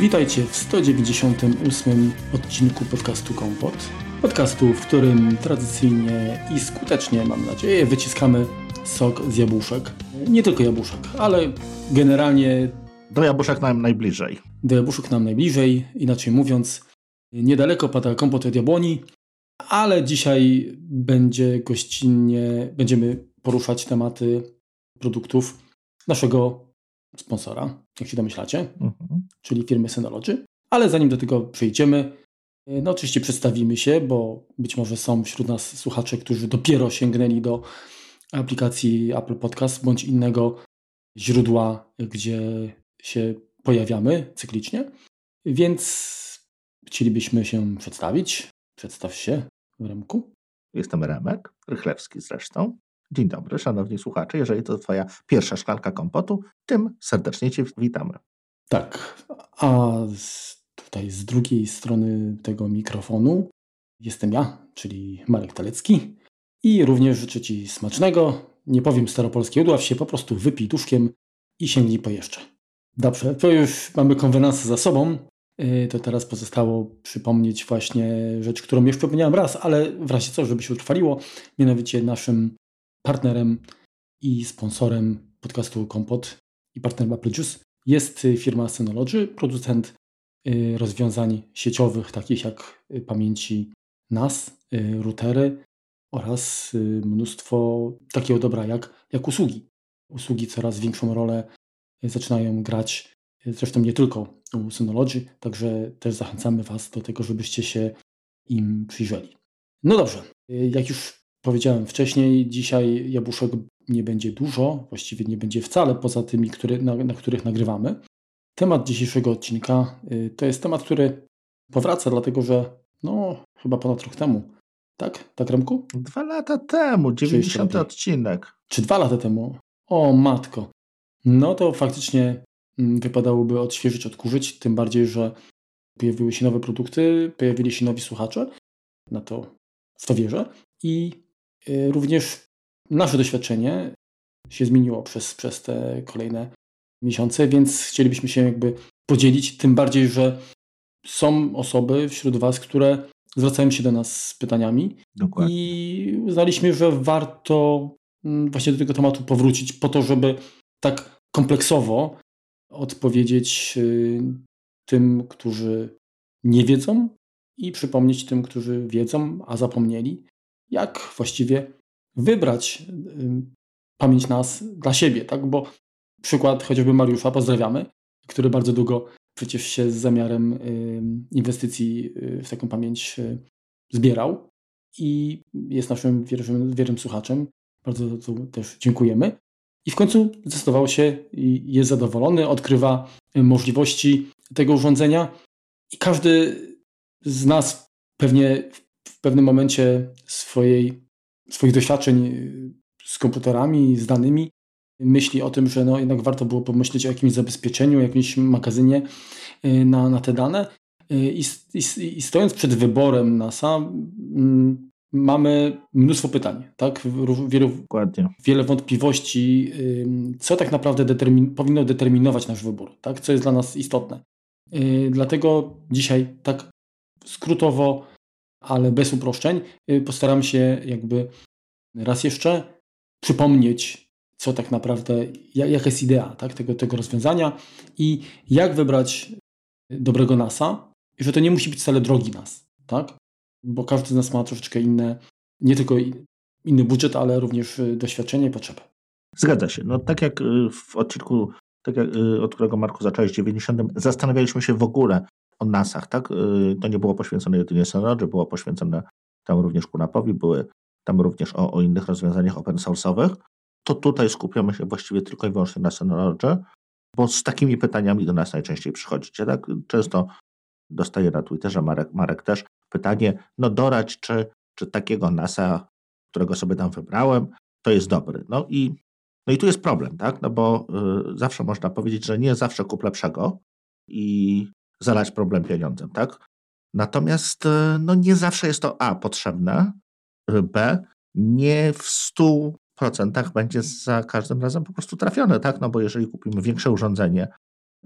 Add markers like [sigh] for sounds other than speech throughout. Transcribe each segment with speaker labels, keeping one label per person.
Speaker 1: Witajcie w 198 odcinku podcastu Kompot. Podcastu, w którym tradycyjnie i skutecznie, mam nadzieję, wyciskamy sok z jabłuszek. Nie tylko jabłuszek, ale generalnie.
Speaker 2: Do jabłuszek nam najbliżej.
Speaker 1: Do jabłuszek nam najbliżej, inaczej mówiąc, niedaleko pada kompot od jabłoni, ale dzisiaj będzie gościnnie, będziemy poruszać tematy produktów naszego sponsora, jak się domyślacie, mhm. czyli firmy Synology. Ale zanim do tego przejdziemy, no oczywiście przedstawimy się, bo być może są wśród nas słuchacze, którzy dopiero sięgnęli do aplikacji Apple Podcast bądź innego źródła, gdzie się pojawiamy cyklicznie. Więc chcielibyśmy się przedstawić. Przedstaw się, Remku.
Speaker 2: Jestem Remek, Rychlewski zresztą. Dzień dobry, szanowni słuchacze. Jeżeli to Twoja pierwsza szklanka kompotu, tym serdecznie Cię witamy.
Speaker 1: Tak, a tutaj z drugiej strony tego mikrofonu jestem ja, czyli Marek Talecki. I również życzę Ci smacznego. Nie powiem staropolskiego, udław się, po prostu wypij duszkiem i sięgnij po jeszcze. Dobrze, to już mamy konwenansę za sobą. Y, to teraz pozostało przypomnieć właśnie rzecz, którą już przypomniałem raz, ale w razie co, żeby się utrwaliło, mianowicie naszym partnerem i sponsorem podcastu Kompot i partnerem Apple Juice jest firma Synology, producent y, rozwiązań sieciowych takich jak y, pamięci NAS, y, routery oraz mnóstwo takiego dobra jak, jak usługi. Usługi coraz większą rolę zaczynają grać, zresztą nie tylko u Synology, także też zachęcamy Was do tego, żebyście się im przyjrzeli. No dobrze, jak już powiedziałem wcześniej, dzisiaj jabłuszek nie będzie dużo, właściwie nie będzie wcale poza tymi, który, na, na których nagrywamy. Temat dzisiejszego odcinka y, to jest temat, który powraca, dlatego że no, chyba ponad rok temu. Tak? Tak, Remku?
Speaker 2: Dwa lata temu, 90 odcinek.
Speaker 1: Czy dwa lata temu? O matko. No to faktycznie mm, wypadałoby odświeżyć, odkurzyć, tym bardziej, że pojawiły się nowe produkty, pojawili się nowi słuchacze. Na to w to wierzę. I również nasze doświadczenie się zmieniło przez, przez te kolejne miesiące, więc chcielibyśmy się jakby podzielić, tym bardziej, że są osoby wśród Was, które zwracają się do nas z pytaniami Dokładnie. i uznaliśmy, że warto mm, właśnie do tego tematu powrócić po to, żeby tak kompleksowo odpowiedzieć y, tym, którzy nie wiedzą i przypomnieć tym, którzy wiedzą, a zapomnieli, jak właściwie wybrać pamięć nas dla siebie, tak? Bo przykład chociażby Mariusza, pozdrawiamy, który bardzo długo przecież się z zamiarem inwestycji y, w taką pamięć y, zbierał i jest naszym wiernym, wiernym słuchaczem. Bardzo też dziękujemy. I w końcu zdecydował się i jest zadowolony, odkrywa y, możliwości tego urządzenia i każdy z nas pewnie w pewnym momencie swojej, swoich doświadczeń y, z komputerami, z danymi, myśli o tym, że no jednak warto było pomyśleć o jakimś zabezpieczeniu, jakimś magazynie y, na, na te dane. Y, I, i, I, stojąc przed wyborem NASA, mm, mamy mnóstwo pytań, tak? Wielu, wiele wątpliwości, co tak naprawdę determin powinno determinować nasz wybór, tak? co jest dla nas istotne. Dlatego dzisiaj tak skrótowo ale bez uproszczeń. Y, postaram się jakby raz jeszcze przypomnieć, co tak naprawdę, jaka jest idea tak, tego, tego rozwiązania i jak wybrać dobrego NASA, i że to nie musi być wcale drogi nas, tak? Bo każdy z nas ma troszeczkę inne, nie tylko inny budżet, ale również y, doświadczenie i potrzeby.
Speaker 2: Zgadza się. No tak jak y, w odcinku, tak jak, od którego Marku zacząłeś, 90, zastanawialiśmy się w ogóle, o NASach, tak? Y, to nie było poświęcone jedynie Synology, było poświęcone tam również Kunapowi, były tam również o, o innych rozwiązaniach open source'owych. To tutaj skupiamy się właściwie tylko i wyłącznie na Synology, bo z takimi pytaniami do nas najczęściej przychodzicie, tak? Często dostaję na Twitterze, Marek, Marek też, pytanie, no dorać, czy, czy takiego NASA, którego sobie tam wybrałem, to jest dobry. No i, no i tu jest problem, tak? No bo y, zawsze można powiedzieć, że nie zawsze kup lepszego i zalać problem pieniądzem, tak? Natomiast e, no, nie zawsze jest to A potrzebne, B nie w 100% będzie za każdym razem po prostu trafione, tak? No bo jeżeli kupimy większe urządzenie,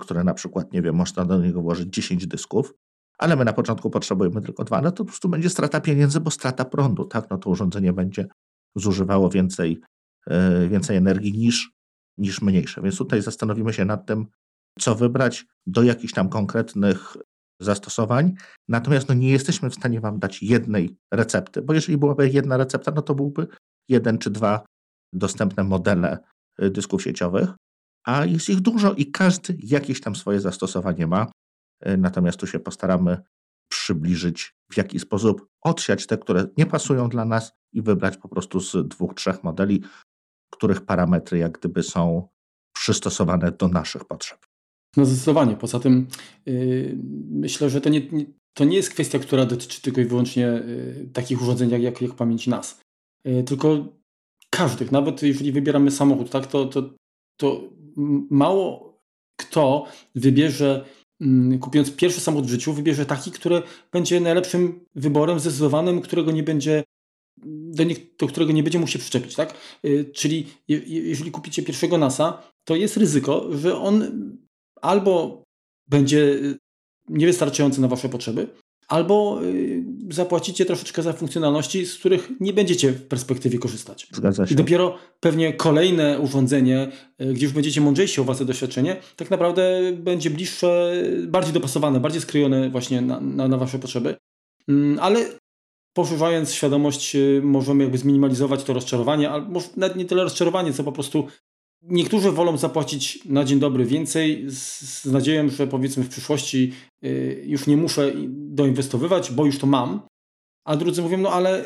Speaker 2: które na przykład, nie wiem, można do niego włożyć 10 dysków, ale my na początku potrzebujemy tylko dwa, no to po prostu będzie strata pieniędzy, bo strata prądu, tak? No to urządzenie będzie zużywało więcej, yy, więcej energii niż, niż mniejsze. Więc tutaj zastanowimy się nad tym, co wybrać do jakichś tam konkretnych zastosowań. Natomiast no, nie jesteśmy w stanie Wam dać jednej recepty, bo jeżeli byłaby jedna recepta, no to byłby jeden czy dwa dostępne modele y, dysków sieciowych, a jest ich dużo i każdy jakieś tam swoje zastosowanie ma. Y, natomiast tu się postaramy przybliżyć, w jaki sposób odsiać te, które nie pasują dla nas i wybrać po prostu z dwóch, trzech modeli, których parametry jak gdyby są przystosowane do naszych potrzeb.
Speaker 1: No zdecydowanie. Poza tym yy, myślę, że to nie, nie, to nie jest kwestia, która dotyczy tylko i wyłącznie yy, takich urządzeń jak, jak, jak pamięci NAS. Yy, tylko każdych, nawet jeżeli wybieramy samochód, tak, to, to, to mało kto wybierze, mm, kupując pierwszy samochód w życiu, wybierze taki, który będzie najlepszym wyborem, zdecydowanym, którego nie będzie do, nie, do którego nie będzie mógł się przyczepić, tak? Y, czyli jeżeli kupicie pierwszego NASA, to jest ryzyko, że on albo będzie y, niewystarczający na Wasze potrzeby, albo y, zapłacicie troszeczkę za funkcjonalności, z których nie będziecie w perspektywie korzystać.
Speaker 2: Zgadza się.
Speaker 1: I dopiero pewnie kolejne urządzenie, y, gdzie już będziecie mądrzejsi o własne doświadczenie, tak naprawdę będzie bliższe, bardziej dopasowane, bardziej skrojone właśnie na, na, na Wasze potrzeby. Mm, ale poszerzając świadomość, możemy jakby zminimalizować to rozczarowanie, albo nawet nie tyle rozczarowanie, co po prostu Niektórzy wolą zapłacić na dzień dobry więcej z, z nadzieją, że powiedzmy w przyszłości y, już nie muszę doinwestowywać, bo już to mam. A drudzy mówią, no ale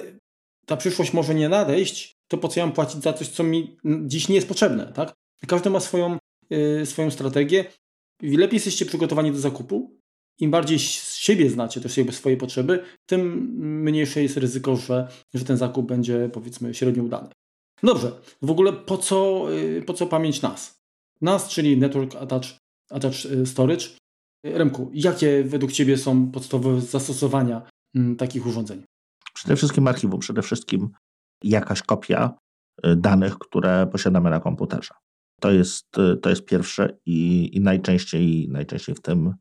Speaker 1: ta przyszłość może nie nadejść, to po co ja mam płacić za coś, co mi dziś nie jest potrzebne, tak? Każdy ma swoją, y, swoją strategię. Lepiej jesteście przygotowani do zakupu. Im bardziej siebie znacie, też jakby swoje potrzeby, tym mniejsze jest ryzyko, że, że ten zakup będzie powiedzmy średnio udany. Dobrze, w ogóle po co, y, po co pamięć NAS? NAS, czyli Network Attached, Attached y, Storage. Remku, jakie według Ciebie są podstawowe zastosowania mm, takich urządzeń?
Speaker 2: Przede wszystkim archiwum, przede wszystkim jakaś kopia y, danych, które posiadamy na komputerze. To jest, to jest pierwsze i, i najczęściej, najczęściej w tym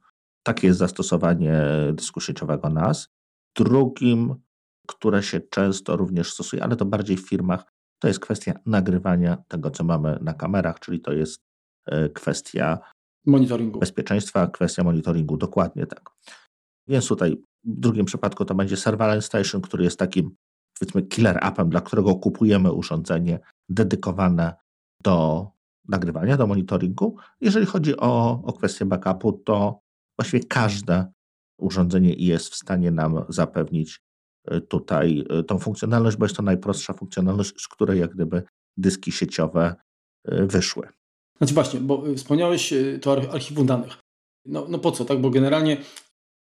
Speaker 2: takie jest zastosowanie dysku sieciowego NAS. Drugim, które się często również stosuje, ale to bardziej w firmach, to jest kwestia nagrywania tego, co mamy na kamerach, czyli to jest e, kwestia
Speaker 1: monitoringu.
Speaker 2: Bezpieczeństwa, kwestia monitoringu, dokładnie tak. Więc tutaj w drugim przypadku to będzie Surveillance Station, który jest takim powiedzmy killer appem, dla którego kupujemy urządzenie dedykowane do nagrywania, do monitoringu. Jeżeli chodzi o, o kwestię backupu, to właściwie każde urządzenie jest w stanie nam zapewnić tutaj y, tą funkcjonalność, bo jest to najprostsza funkcjonalność, z której jak gdyby dyski sieciowe y, wyszły.
Speaker 1: Znaczy właśnie, bo wspomniałeś to archiwum danych. No, no po co, tak? Bo generalnie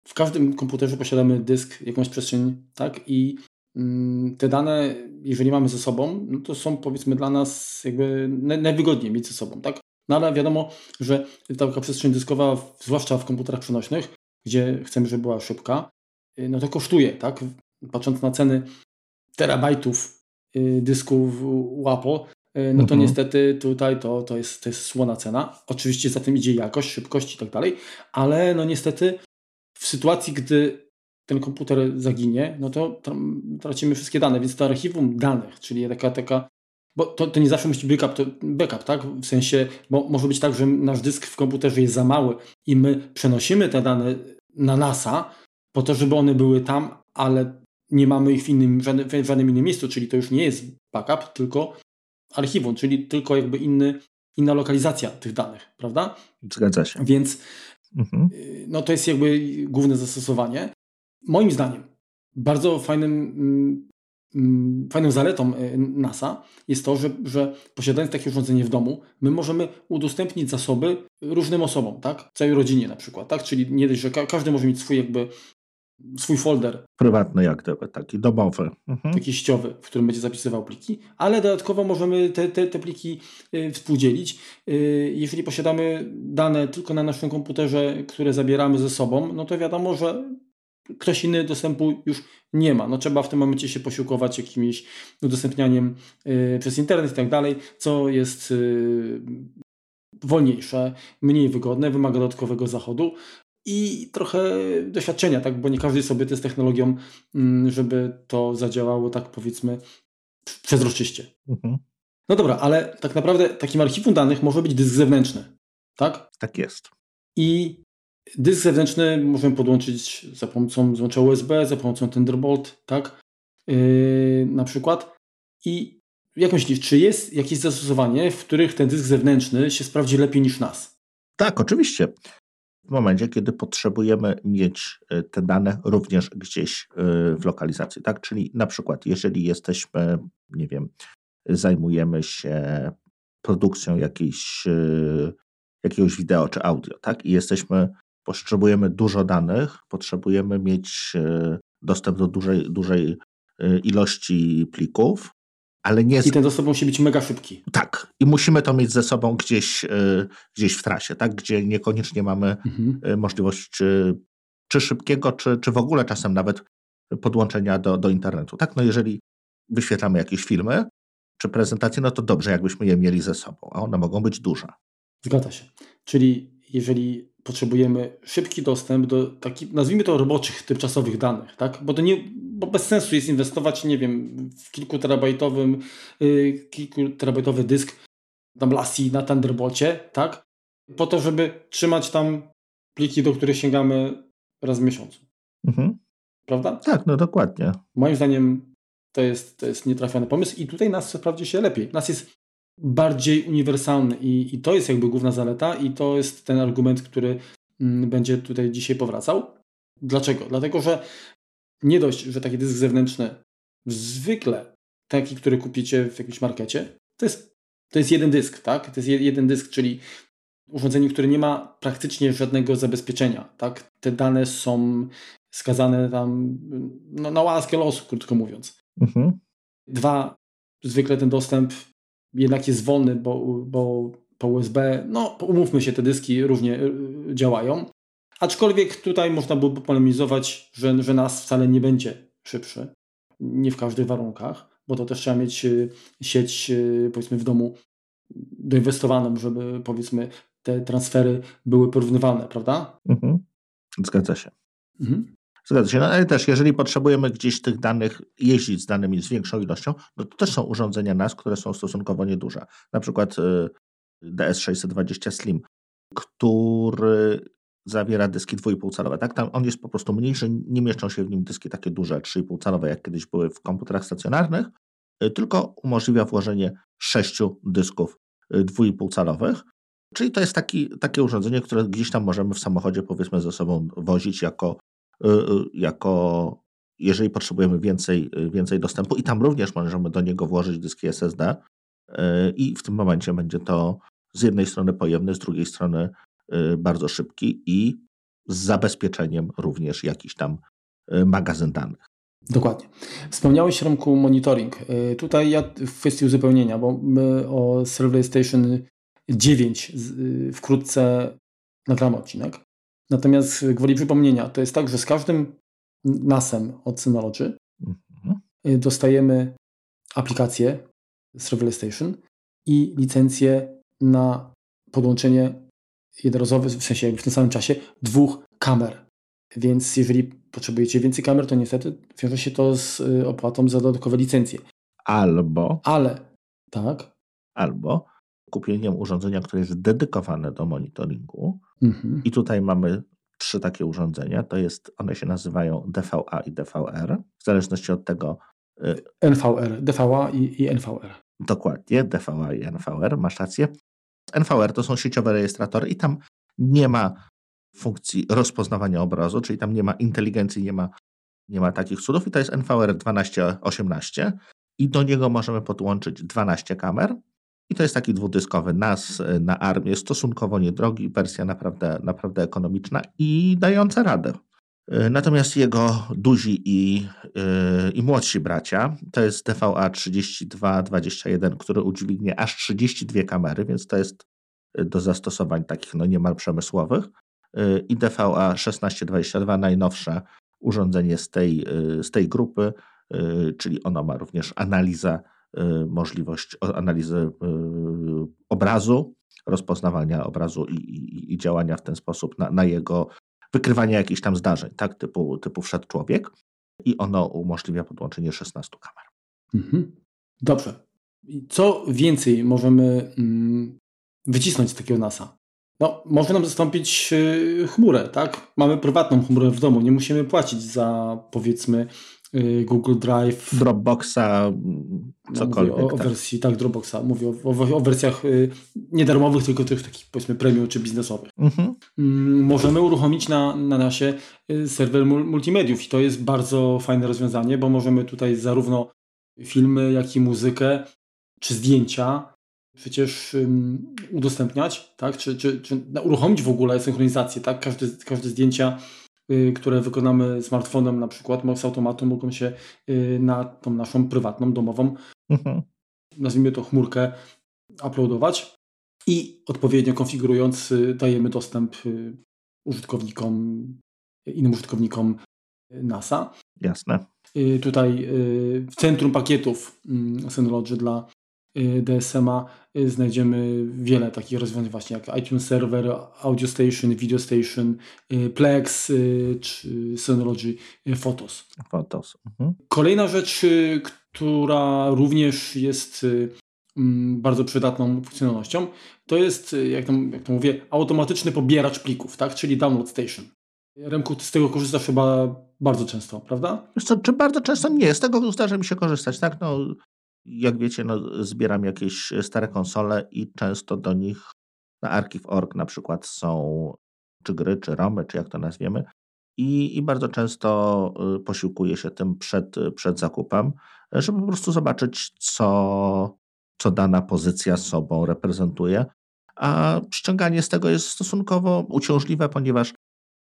Speaker 1: w każdym komputerze posiadamy dysk, jakąś przestrzeń, tak? I mm, te dane, jeżeli mamy ze sobą, no to są powiedzmy dla nas jakby najwygodniej mieć ze sobą, tak? No ale wiadomo, że taka przestrzeń dyskowa, zwłaszcza w komputerach przenośnych, gdzie chcemy, żeby była szybka, no to kosztuje, tak? Patrząc na ceny terabajtów y, dysków WAPO, y, no to mhm. niestety tutaj to, to, jest, to jest słona cena. Oczywiście za tym idzie jakość, szybkość i tak dalej, ale no niestety w sytuacji, gdy ten komputer zaginie, no to tracimy wszystkie dane, więc to archiwum danych, czyli taka, taka bo to, to nie zawsze musi być backup, to backup, tak? W sensie, bo może być tak, że nasz dysk w komputerze jest za mały i my przenosimy te dane na NASA po to, żeby one były tam, ale nie mamy ich w, innym, w żadnym innym miejscu, czyli to już nie jest backup, tylko archiwum, czyli tylko jakby inny, inna lokalizacja tych danych, prawda?
Speaker 2: Zgadza się.
Speaker 1: Więc mhm. Y, no to jest jakby główne zastosowanie. Moim zdaniem bardzo fajnym, mm, mm, fajną zaletą y, NASA jest to, że, że posiadając takie urządzenie w domu, my możemy udostępnić zasoby różnym osobom, tak? Całej rodzinie na przykład, tak? Czyli nie dość, że każdy może mieć swój jakby swój folder.
Speaker 2: Prywatny jak gdyby, taki domowy.
Speaker 1: Mhm. Taki ściowy, w którym będzie zapisywał pliki, ale dodatkowo możemy te, te, te pliki y, współdzielić. Y, jeżeli posiadamy dane tylko na naszym komputerze, które zabieramy ze sobą, no to wiadomo, że ktoś inny dostępu już nie ma. No trzeba w tym momencie się posiłkować jakimś udostępnianiem y, przez internet i tak dalej, co jest wolniejsze, mniej wygodne, wymaga dodatkowego zachodu i trochę doświadczenia, tak? bo nie każdy sobie to jest technologią, mm, żeby to zadziałało tak powiedzmy przezroczyście. Mhm. No dobra, ale tak naprawdę takim archiwum danych może być dysk zewnętrzny, tak?
Speaker 2: Tak jest.
Speaker 1: I dysk zewnętrzny możemy podłączyć za pomocą złącza USB, za pomocą Thunderbolt, tak? Yy, na przykład. I jak myślisz, czy jest jakieś zastosowanie, w których ten dysk zewnętrzny się sprawdzi lepiej niż nas?
Speaker 2: Tak, oczywiście. W momencie, kiedy potrzebujemy mieć e, te dane również gdzieś e, w lokalizacji, tak? Czyli na przykład, jeżeli jesteśmy, nie wiem, zajmujemy się produkcją jakiejś, e, jakiegoś wideo czy audio, tak? I jesteśmy, potrzebujemy dużo danych, potrzebujemy mieć dostęp do dużej, dużej ilości plików, ale nie...
Speaker 1: I ten dostęp musi być mega szybki.
Speaker 2: Tak. I musimy to mieć ze sobą gdzieś, e, gdzieś w trasie, tak? gdzie niekoniecznie mamy mhm. E, możliwość czy, czy szybkiego, czy, czy w ogóle czasem nawet podłączenia do, do internetu. Tak? No jeżeli wyświetlamy jakieś filmy czy prezentacje, no to dobrze, jakbyśmy je mieli ze sobą, a one mogą być duże.
Speaker 1: Zgadza się. Czyli jeżeli potrzebujemy szybki dostęp do takich, nazwijmy to roboczych, tymczasowych danych, tak? Bo to nie, bo bez sensu jest inwestować, nie wiem, w kilkuterabajtowym, yy, kilkuterabajtowy dysk tam LASI na Thunderbolcie, tak? Po to, żeby trzymać tam pliki, do których sięgamy raz w miesiącu. Mhm. Prawda?
Speaker 2: Tak, no dokładnie.
Speaker 1: Moim zdaniem to jest, to jest nietrafiony pomysł i tutaj nas sprawdzi się lepiej. Nas jest bardziej uniwersalny i, i to jest jakby główna zaleta i to jest ten argument, który mm, będzie tutaj dzisiaj powracał. Dlaczego? Dlatego, że nie dość, że taki dysk zewnętrzny zwykle taki, który kupicie w jakimś markecie, to jest, to jest jeden dysk, tak? To jest jeden dysk, czyli urządzenie, które nie ma praktycznie żadnego zabezpieczenia, tak? Te dane są skazane tam no, na łaskę losu, krótko mówiąc. Mhm. Dwa, zwykle ten dostęp jednak jest wolny, bo, bo po USB, no umówmy się, te dyski równie y, działają. Aczkolwiek tutaj można byłoby polemizować, że, że NAS wcale nie będzie szybszy. Nie w każdych warunkach, bo to też trzeba mieć y, sieć, y, powiedzmy, w domu doinwestowaną, żeby powiedzmy te transfery były porównywalne, prawda? Mhm.
Speaker 2: Zgadza się. Mhm. Zgadza się. No ale też, jeżeli potrzebujemy gdzieś tych danych, jeździć z danymi z większą ilością, no to też są urządzenia NAS, które są stosunkowo nieduże. Na przykład y, DS620 Slim, który zawiera dyski 2,5 calowe. Tak? Tam on jest po prostu mniejszy, nie mieszczą się w nim dyski takie duże, 3,5 calowe, jak kiedyś były w komputerach stacjonarnych, y, tylko umożliwia włożenie sześciu dysków 2,5 y. Czyli to jest taki, takie urządzenie, które gdzieś tam możemy w samochodzie powiedzmy ze sobą wozić jako jako jeżeli potrzebujemy więcej, y, więcej dostępu i tam również możemy do niego włożyć dyski SSD i w tym momencie będzie to z jednej strony pojemny, z drugiej strony bardzo szybki i z zabezpieczeniem również jakiś tam magazyn danych.
Speaker 1: Dokładnie. Wspomniałeś Romku monitoring. Tutaj ja w kwestii uzupełnienia, bo o Server Station 9 wkrótce nagramy odcinek. Natomiast gwoli przypomnienia, to jest tak, że z każdym NASem od Synology mhm. dostajemy aplikację z Revel Station i licencję na podłączenie jednorazowe, w sensie w tym samym czasie, dwóch kamer. Więc jeżeli potrzebujecie więcej kamer, to niestety wiąże się to z y, opłatą za dodatkowe licencje.
Speaker 2: Albo.
Speaker 1: Ale, tak.
Speaker 2: Albo kupieniem urządzenia, które jest dedykowane do monitoringu. Mhm. I tutaj mamy trzy takie urządzenia. To jest, one się nazywają DVA i DVR, w zależności od tego.
Speaker 1: Y, NVR, DVA i, i NVR.
Speaker 2: Dokładnie, DVA i NVR, masz rację. NVR to są sieciowe rejestratory i tam nie ma funkcji rozpoznawania obrazu, czyli tam nie ma inteligencji, nie ma, nie ma takich cudów i to jest NVR 1218 i do niego możemy podłączyć 12 kamer i to jest taki dwudyskowy NAS y, na armię, stosunkowo niedrogi, wersja naprawdę, naprawdę ekonomiczna i dająca radę. Y, natomiast jego duzi i, yy, i młodsi bracia to jest DVA 3221, który udźwignie aż 32 kamery, więc to jest do zastosowań takich no niemal przemysłowych. Yy, I DVA 1622, najnowsze urządzenie z tej, yy, z tej grupy, czyli ono ma również analizę Y, możliwość analizy y, obrazu rozpoznawania obrazu i, i, i działania w ten sposób na, na, jego wykrywanie jakichś tam zdarzeń, tak, typu, typu wszedł człowiek i ono umożliwia podłączenie 16 kamer.
Speaker 1: Mhm. Dobrze. Co więcej możemy mm, wycisnąć z takiego NASA? No, może nam zastąpić y, chmurę, tak? Mamy prywatną chmurę w domu, nie musimy płacić za powiedzmy y, Google Drive.
Speaker 2: Dropboxa, cokolwiek.
Speaker 1: No, o, o tak. wersji, tak, Dropboxa. Mówię o, o, o wersjach y, nie darmowych, tylko tych takich powiedzmy premium czy biznesowych. Mhm. Mm, możemy uruchomić na, na nasie serwer multimediów i to jest bardzo fajne rozwiązanie, bo możemy tutaj zarówno filmy, jak i muzykę czy zdjęcia przecież um, udostępniać, tak? Czy, czy, czy uruchomić w ogóle synchronizację, tak? Każde, każde zdjęcia, y, które wykonamy smartfonem na przykład z automatu mogą się y, na tą naszą prywatną, domową, mhm. nazwijmy to chmurkę, uploadować i odpowiednio konfigurując y, dajemy dostęp y, użytkownikom, innym użytkownikom y, NASA.
Speaker 2: Jasne.
Speaker 1: Y, tutaj w centrum pakietów mm, Synology dla Y, DSM-a y, znajdziemy wiele takich rozwiązań właśnie jak iTunes Server, Audio Station, Video Station, y, Plex czy Synology Photos.
Speaker 2: Photos. Mhm.
Speaker 1: Kolejna rzecz, która również jest mm, bardzo przydatną funkcjonalnością, to jest, jak to, jak to mówię, automatyczny pobieracz plików, tak? czyli Download Station. Remku, ty z tego korzystasz chyba bardzo często, prawda?
Speaker 2: Co, czy bardzo często nie, z tego zdarza mi się korzystać, tak? No, jak wiecie, no, zbieram jakieś stare konsole i często do nich na archive.org na przykład są czy gry, czy romy, czy jak to nazwiemy. I, i bardzo często y, posiłkuję się tym przed, przed zakupem, żeby po prostu zobaczyć, co, co dana pozycja sobą reprezentuje. A ściąganie z tego jest stosunkowo uciążliwe, ponieważ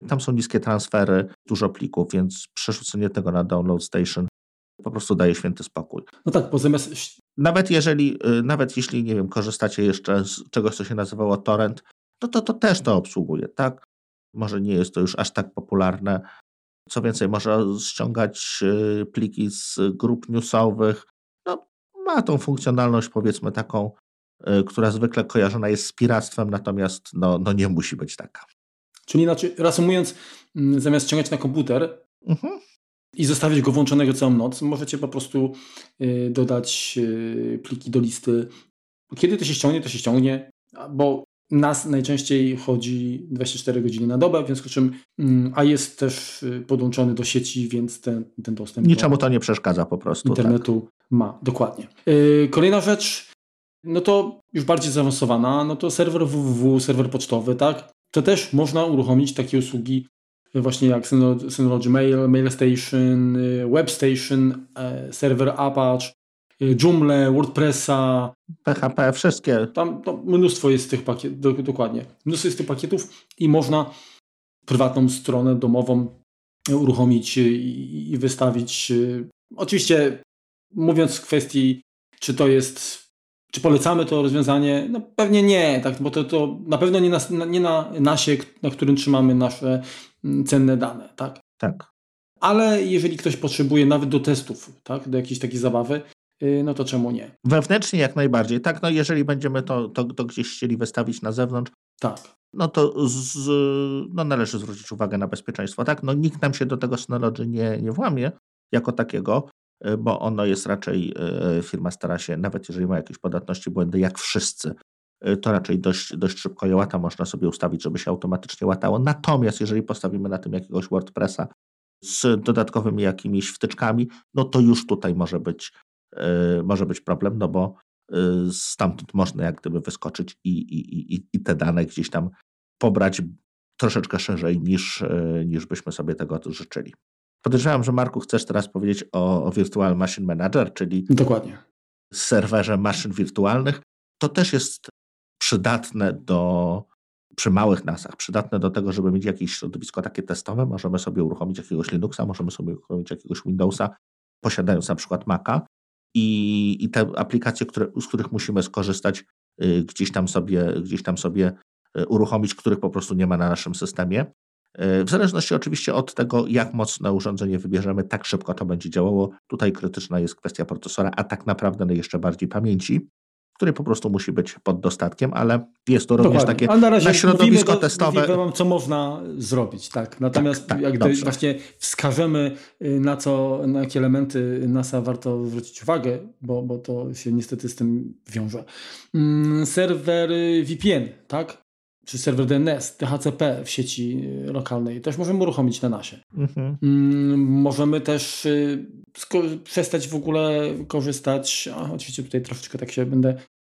Speaker 2: tam są niskie transfery, dużo plików, więc przerzucenie tego na Download Station po prostu daje święty spokój.
Speaker 1: No tak, bo zamiast...
Speaker 2: Nawet jeżeli, y, nawet jeśli, nie wiem, korzystacie jeszcze z czegoś, co się nazywało torrent, no to to też to obsługuje, tak? Może nie jest to już aż tak popularne. Co więcej, może ściągać y, pliki z grup newsowych. No, ma tą funkcjonalność, powiedzmy, taką, y, która zwykle kojarzona jest z piractwem, natomiast no, no nie musi być taka.
Speaker 1: Czyli inaczej, reasumując, mm, zamiast ściągać na komputer, mhm i zostawić go włączonego całą noc. Możecie po prostu y, dodać y, pliki do listy. Kiedy to się ściągnie, to się ściągnie, bo nas najczęściej chodzi 24 godziny na dobę, w związku z czym, mm, a jest też y, podłączony do sieci, więc ten, ten dostęp.
Speaker 2: Niczemu to nie przeszkadza po prostu.
Speaker 1: Internetu tak. ma, dokładnie. Kolejna rzecz, no to już bardziej zaawansowana, no to serwer www, serwer pocztowy, tak? To też można uruchomić takie usługi właśnie jak Synology Mail, Mail Station, y, Web Station, e, serwer Apache, y, Joomla, WordPressa.
Speaker 2: PHP, wszystkie.
Speaker 1: Tam mnóstwo jest tych pakietów, dokładnie. Mnóstwo jest tych pakietów i można prywatną stronę domową uruchomić i, i wystawić. Y, oczywiście mówiąc w kwestii, czy to jest czy polecamy to rozwiązanie? No pewnie nie, tak, bo to, to na pewno nie na, nie na nasie, na którym trzymamy nasze cenne dane. Tak?
Speaker 2: tak.
Speaker 1: Ale jeżeli ktoś potrzebuje nawet do testów, tak, do jakiejś takiej zabawy, y, no to czemu nie?
Speaker 2: Wewnętrznie jak najbardziej. Tak, no jeżeli będziemy to, to, to gdzieś chcieli wystawić na zewnątrz,
Speaker 1: tak.
Speaker 2: no to z, no należy zwrócić uwagę na bezpieczeństwo. Tak, no nikt nam się do tego Synology nie, nie włamie jako takiego, E, bo ono jest raczej, e, firma stara się, nawet jeżeli ma jakieś podatności, błędy, jak wszyscy, to raczej dość, dość szybko je łata, można sobie ustawić, żeby się automatycznie łatało. Natomiast jeżeli postawimy na tym jakiegoś WordPressa z dodatkowymi jakimiś wtyczkami, no to już tutaj może być, może być problem, no bo stamtąd można jak gdyby wyskoczyć i, i, i, i te dane gdzieś tam pobrać troszeczkę szerzej niż, niż byśmy sobie tego życzyli. Podejrzewam, że Marku chcesz teraz powiedzieć o, o Virtual Machine Manager, czyli
Speaker 1: Dokładnie.
Speaker 2: serwerze maszyn wirtualnych. To też jest przydatne do, przy małych nasach, przydatne do tego, żeby mieć jakieś środowisko takie testowe. Możemy sobie uruchomić jakiegoś Linuxa, możemy sobie uruchomić jakiegoś Windowsa, posiadając na przykład Maca i, i te aplikacje, które, z których musimy skorzystać, y, gdzieś tam sobie, gdzieś tam sobie y, uruchomić, których po prostu nie ma na naszym systemie. E, w zależności oczywiście od tego, jak mocne urządzenie wybierzemy, tak szybko to będzie działało. Tutaj krytyczna jest kwestia procesora, a tak naprawdę jeszcze bardziej pamięci, który po prostu musi być pod dostatkiem, ale jest to również takie na,
Speaker 1: na
Speaker 2: środowisko mówimy, testowe.
Speaker 1: Mówimy wam, co można zrobić, tak. Natomiast tak, tak, jak właśnie wskażemy, y, na co, na jakie elementy NASA warto zwrócić uwagę, bo, bo to się niestety z tym wiąże. Mm, serwer VPN, tak? czy serwer DNS, DHCP w sieci y, lokalnej też możemy uruchomić na nasie. Mhm. Mm, możemy też y, przestać w ogóle korzystać, a oczywiście tutaj troszeczkę tak się będę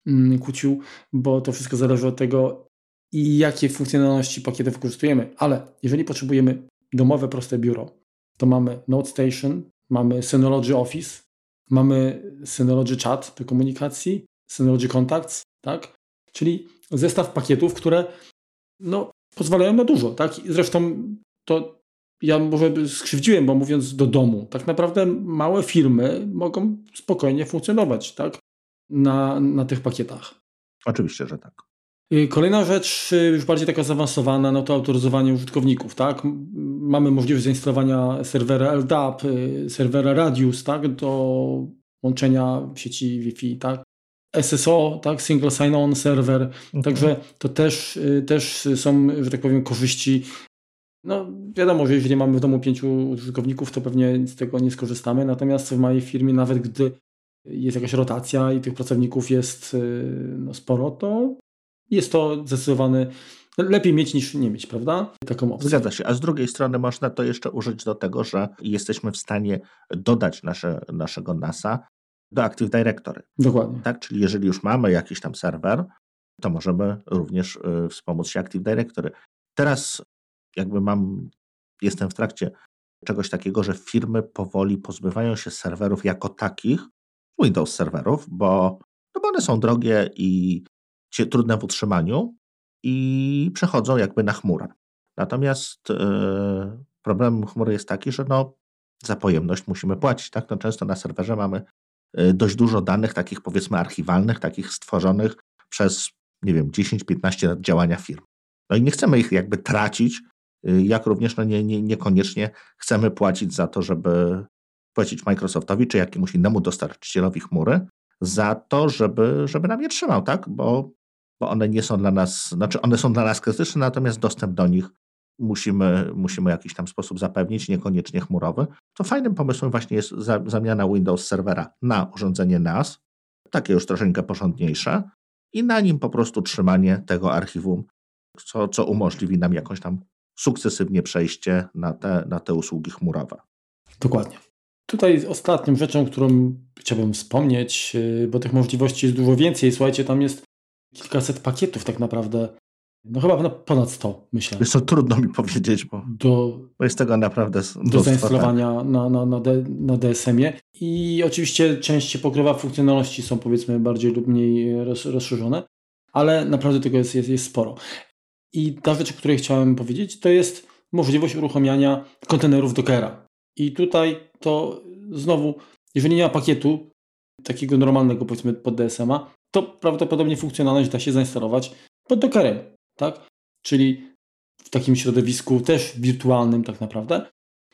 Speaker 1: mm, kłócił, bo to wszystko zależy od tego, jakie funkcjonalności pakietów wykorzystujemy. Ale jeżeli potrzebujemy domowe, proste biuro, to mamy NoteStation, mamy Synology Office, mamy Synology Chat do komunikacji, Synology Contacts, tak? Czyli zestaw pakietów, które no, pozwalają na dużo. Tak? Zresztą to ja może skrzywdziłem, bo mówiąc do domu, tak naprawdę małe firmy mogą spokojnie funkcjonować tak? na, na tych pakietach.
Speaker 2: Oczywiście, że tak.
Speaker 1: Kolejna rzecz, y, już bardziej taka zaawansowana, no to autoryzowanie użytkowników, tak? Mamy możliwość zainstalowania serwera LDAP, y, serwera Radius, tak? Do łączenia w sieci Wi-Fi, tak? SSO, tak, Single Sign-On Server, mhm. także to też, y, też są, że tak powiem, korzyści. No wiadomo, że jeżeli mamy w domu pięciu użytkowników, to pewnie z tego nie skorzystamy, natomiast w mojej firmie nawet gdy jest jakaś rotacja i tych pracowników jest y, no, sporo, to jest to zdecydowany lepiej mieć niż nie mieć, prawda?
Speaker 2: Taką opcję. Zgadza się. A z drugiej strony można to jeszcze użyć do tego, że jesteśmy w stanie dodać nasze, naszego NASA do Active Directory.
Speaker 1: Dokładnie.
Speaker 2: Tak, czyli jeżeli już mamy jakiś tam serwer, to możemy również y, wspomóc się Active Directory. Teraz jakby mam, jestem w trakcie czegoś takiego, że firmy powoli pozbywają się serwerów jako takich, Windows serwerów, bo, no bo one są drogie i trudne w utrzymaniu i przechodzą jakby na chmurę. Natomiast yy, problemem chmury jest taki, że no, za pojemność musimy płacić. Tak? No, często na serwerze mamy Y, dość dużo danych takich powiedzmy archiwalnych, takich stworzonych przez, nie wiem, 10-15 lat działania firm. No i nie chcemy ich jakby tracić, jak również no nie, nie, niekoniecznie chcemy płacić za to, żeby płacić Microsoftowi czy jakiemuś innemu dostarczycielowi chmury za to, żeby, żeby nam je trzymał, tak? Bo, bo one nie są dla nas, znaczy one są dla nas krytyczne, natomiast dostęp do nich musimy, musimy jakiś tam sposób zapewnić, niekoniecznie chmurowy, to fajnym pomysłem właśnie jest za, zamiana Windows serwera na urządzenie NAS, takie już troszeczkę porządniejsze i na nim po prostu trzymanie tego archiwum, co, co umożliwi nam jakąś tam sukcesywnie przejście na te, na te usługi chmurowe.
Speaker 1: Dokładnie. Tutaj ostatnią rzeczą, którą chciałbym wspomnieć, y, bo tych możliwości jest dużo więcej. Słuchajcie, tam jest kilkaset pakietów tak naprawdę no chyba ponad 100, myślę.
Speaker 2: Jest to trudno mi powiedzieć, bo, do, bo jest tego naprawdę
Speaker 1: Do zainstalowania tak. na, na, na, D, na DSM-ie. I oczywiście część się pokrywa, funkcjonalności są powiedzmy bardziej lub mniej roz, rozszerzone, ale naprawdę tego jest, jest, jest sporo. I ta rzecz, o której chciałem powiedzieć, to jest możliwość uruchamiania kontenerów Dockera. I tutaj to znowu, jeżeli nie ma pakietu takiego normalnego powiedzmy pod DSM-a, to prawdopodobnie funkcjonalność da się zainstalować pod Dockerem tak? Czyli w takim środowisku też wirtualnym tak naprawdę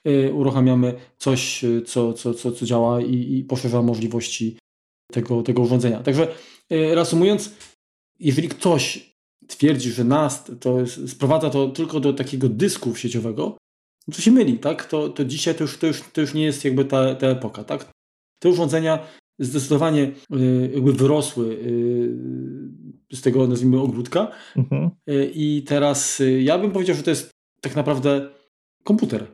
Speaker 1: yy, uruchamiamy coś, y, co, co, co, co działa i, i poszerza możliwości tego, tego urządzenia. Także yy, reasumując, jeżeli ktoś twierdzi, że NAST to jest, sprowadza to tylko do takiego dysku sieciowego, to się myli, tak? To, to dzisiaj to już, to, już, to już nie jest jakby ta, ta epoka, tak? Te urządzenia zdecydowanie y, jakby wyrosły y, z tego, nazwijmy, ogródka. Mhm. Y, I teraz ja bym powiedział, że to jest tak naprawdę komputer.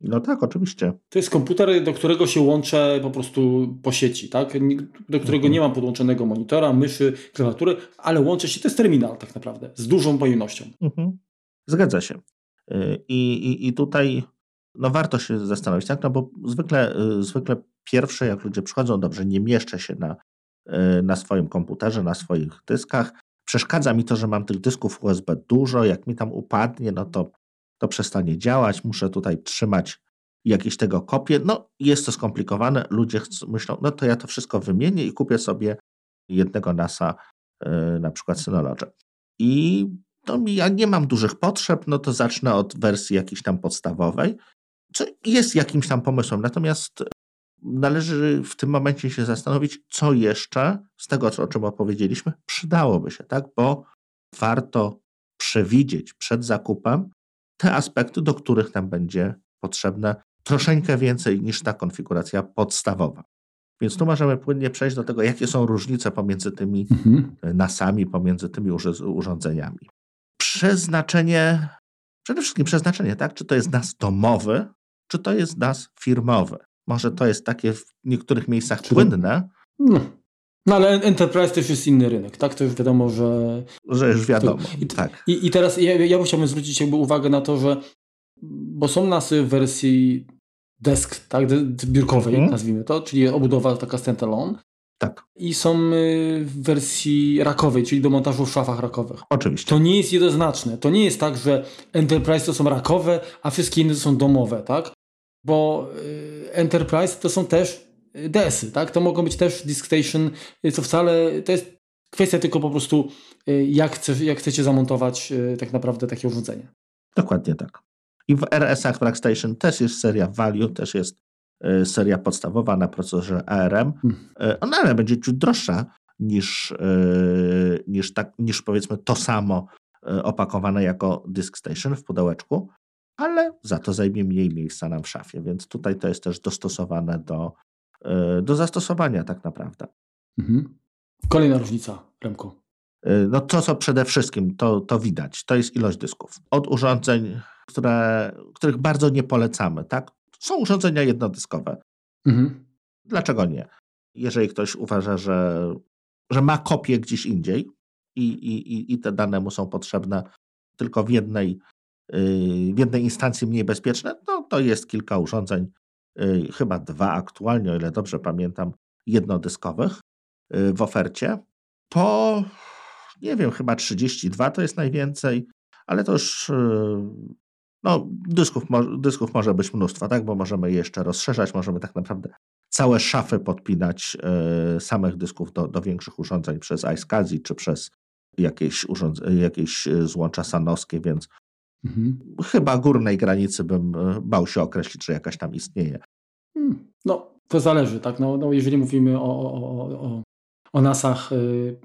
Speaker 2: No tak, oczywiście.
Speaker 1: To jest komputer, do którego się łączę po prostu po sieci, tak? Do którego mhm. nie mam podłączonego monitora, myszy, klawiatury, ale łączę się, to jest terminal tak naprawdę, z dużą pojemnością. Mhm.
Speaker 2: Zgadza się. I, i, I tutaj no warto się zastanowić, tak? No bo zwykle, zwykle pierwsze, jak ludzie przychodzą, dobrze, nie mieszczę się na, e, na swoim komputerze, na swoich dyskach. Przeszkadza mi to, że mam tych dysków USB dużo. Jak mi tam upadnie, no to, to przestanie działać. Muszę tutaj trzymać jakieś tego kopie. No, jest to skomplikowane. Ludzie myślą, no to ja to wszystko wymienię i kupię sobie jednego NASA, yy, na przykład Synology. I to mi, ja nie mam dużych potrzeb, no to zacznę od wersji jakiejś tam podstawowej, co jest jakimś tam pomysłem. Natomiast należy w tym momencie się zastanowić, co jeszcze z tego, o czym opowiedzieliśmy, przydałoby się, tak? Bo warto przewidzieć przed zakupem te aspekty, do których nam będzie potrzebne troszeczkę więcej niż ta konfiguracja podstawowa. Więc tu możemy płynnie przejść do tego, jakie są różnice pomiędzy tymi mhm. nasami, pomiędzy tymi urządzeniami. Przeznaczenie, przede wszystkim przeznaczenie, tak? Czy to jest nas domowy, czy to jest nas firmowy. Może to jest takie w niektórych miejscach płynne.
Speaker 1: No. No. ale Enterprise też jest inny rynek, tak? To już wiadomo, że...
Speaker 2: Że już wiadomo,
Speaker 1: i,
Speaker 2: tak.
Speaker 1: I, I, teraz ja, ja bym chciałbym zwrócić jakby uwagę na to, że bo są nasy w wersji desk, tak, biurkowej, hmm. nazwijmy to, czyli obudowa taka standalone.
Speaker 2: Tak.
Speaker 1: I są y, w wersji rakowej, czyli do montażu w szafach rakowych.
Speaker 2: Oczywiście.
Speaker 1: To nie jest jednoznaczne. To nie jest tak, że Enterprise to są rakowe, a wszystkie inne to są domowe, tak? Bo y, Enterprise to są też DS-y, tak? To mogą być też Disk Station, co wcale, to jest kwestia tylko po prostu jak, chce, jak chcecie zamontować tak naprawdę takie urządzenie.
Speaker 2: Dokładnie tak. I w RS-ach Workstation też jest seria Value, też jest seria podstawowa na procesorze ARM. Hmm. Ona ale będzie ciut droższa niż, niż, tak, niż powiedzmy to samo opakowane jako Disk Station w pudełeczku, ale za to zajmie mniej miejsca nam w szafie, więc tutaj to jest też dostosowane do, do zastosowania tak naprawdę.
Speaker 1: Mhm. Kolejna różnica, Remku.
Speaker 2: No to, co przede wszystkim to, to widać, to jest ilość dysków. Od urządzeń które, których bardzo nie polecamy. Tak? Są urządzenia jednodyskowe. Mhm. Dlaczego nie? Jeżeli ktoś uważa, że, że ma kopię gdzieś indziej i, i, i te dane mu są potrzebne tylko w jednej, yy, w jednej instancji mniej bezpieczne, no to jest kilka urządzeń, chyba dwa aktualnie, o ile dobrze pamiętam, jednodyskowych yy, w ofercie. Po, nie wiem, chyba 32 to jest najwięcej, ale to już no, dysków, dysków może być mnóstwo, tak? bo możemy je jeszcze rozszerzać, możemy tak naprawdę całe szafy podpinać y, samych dysków do, do większych urządzeń przez iSCSI czy przez jakieś, jakieś złącza sanowskie, więc mhm. chyba górnej granicy bym e, bał się określić, że jakaś tam istnieje.
Speaker 1: Hmm. No, to zależy, tak? No, no jeżeli mówimy o, o, o, o NASach y,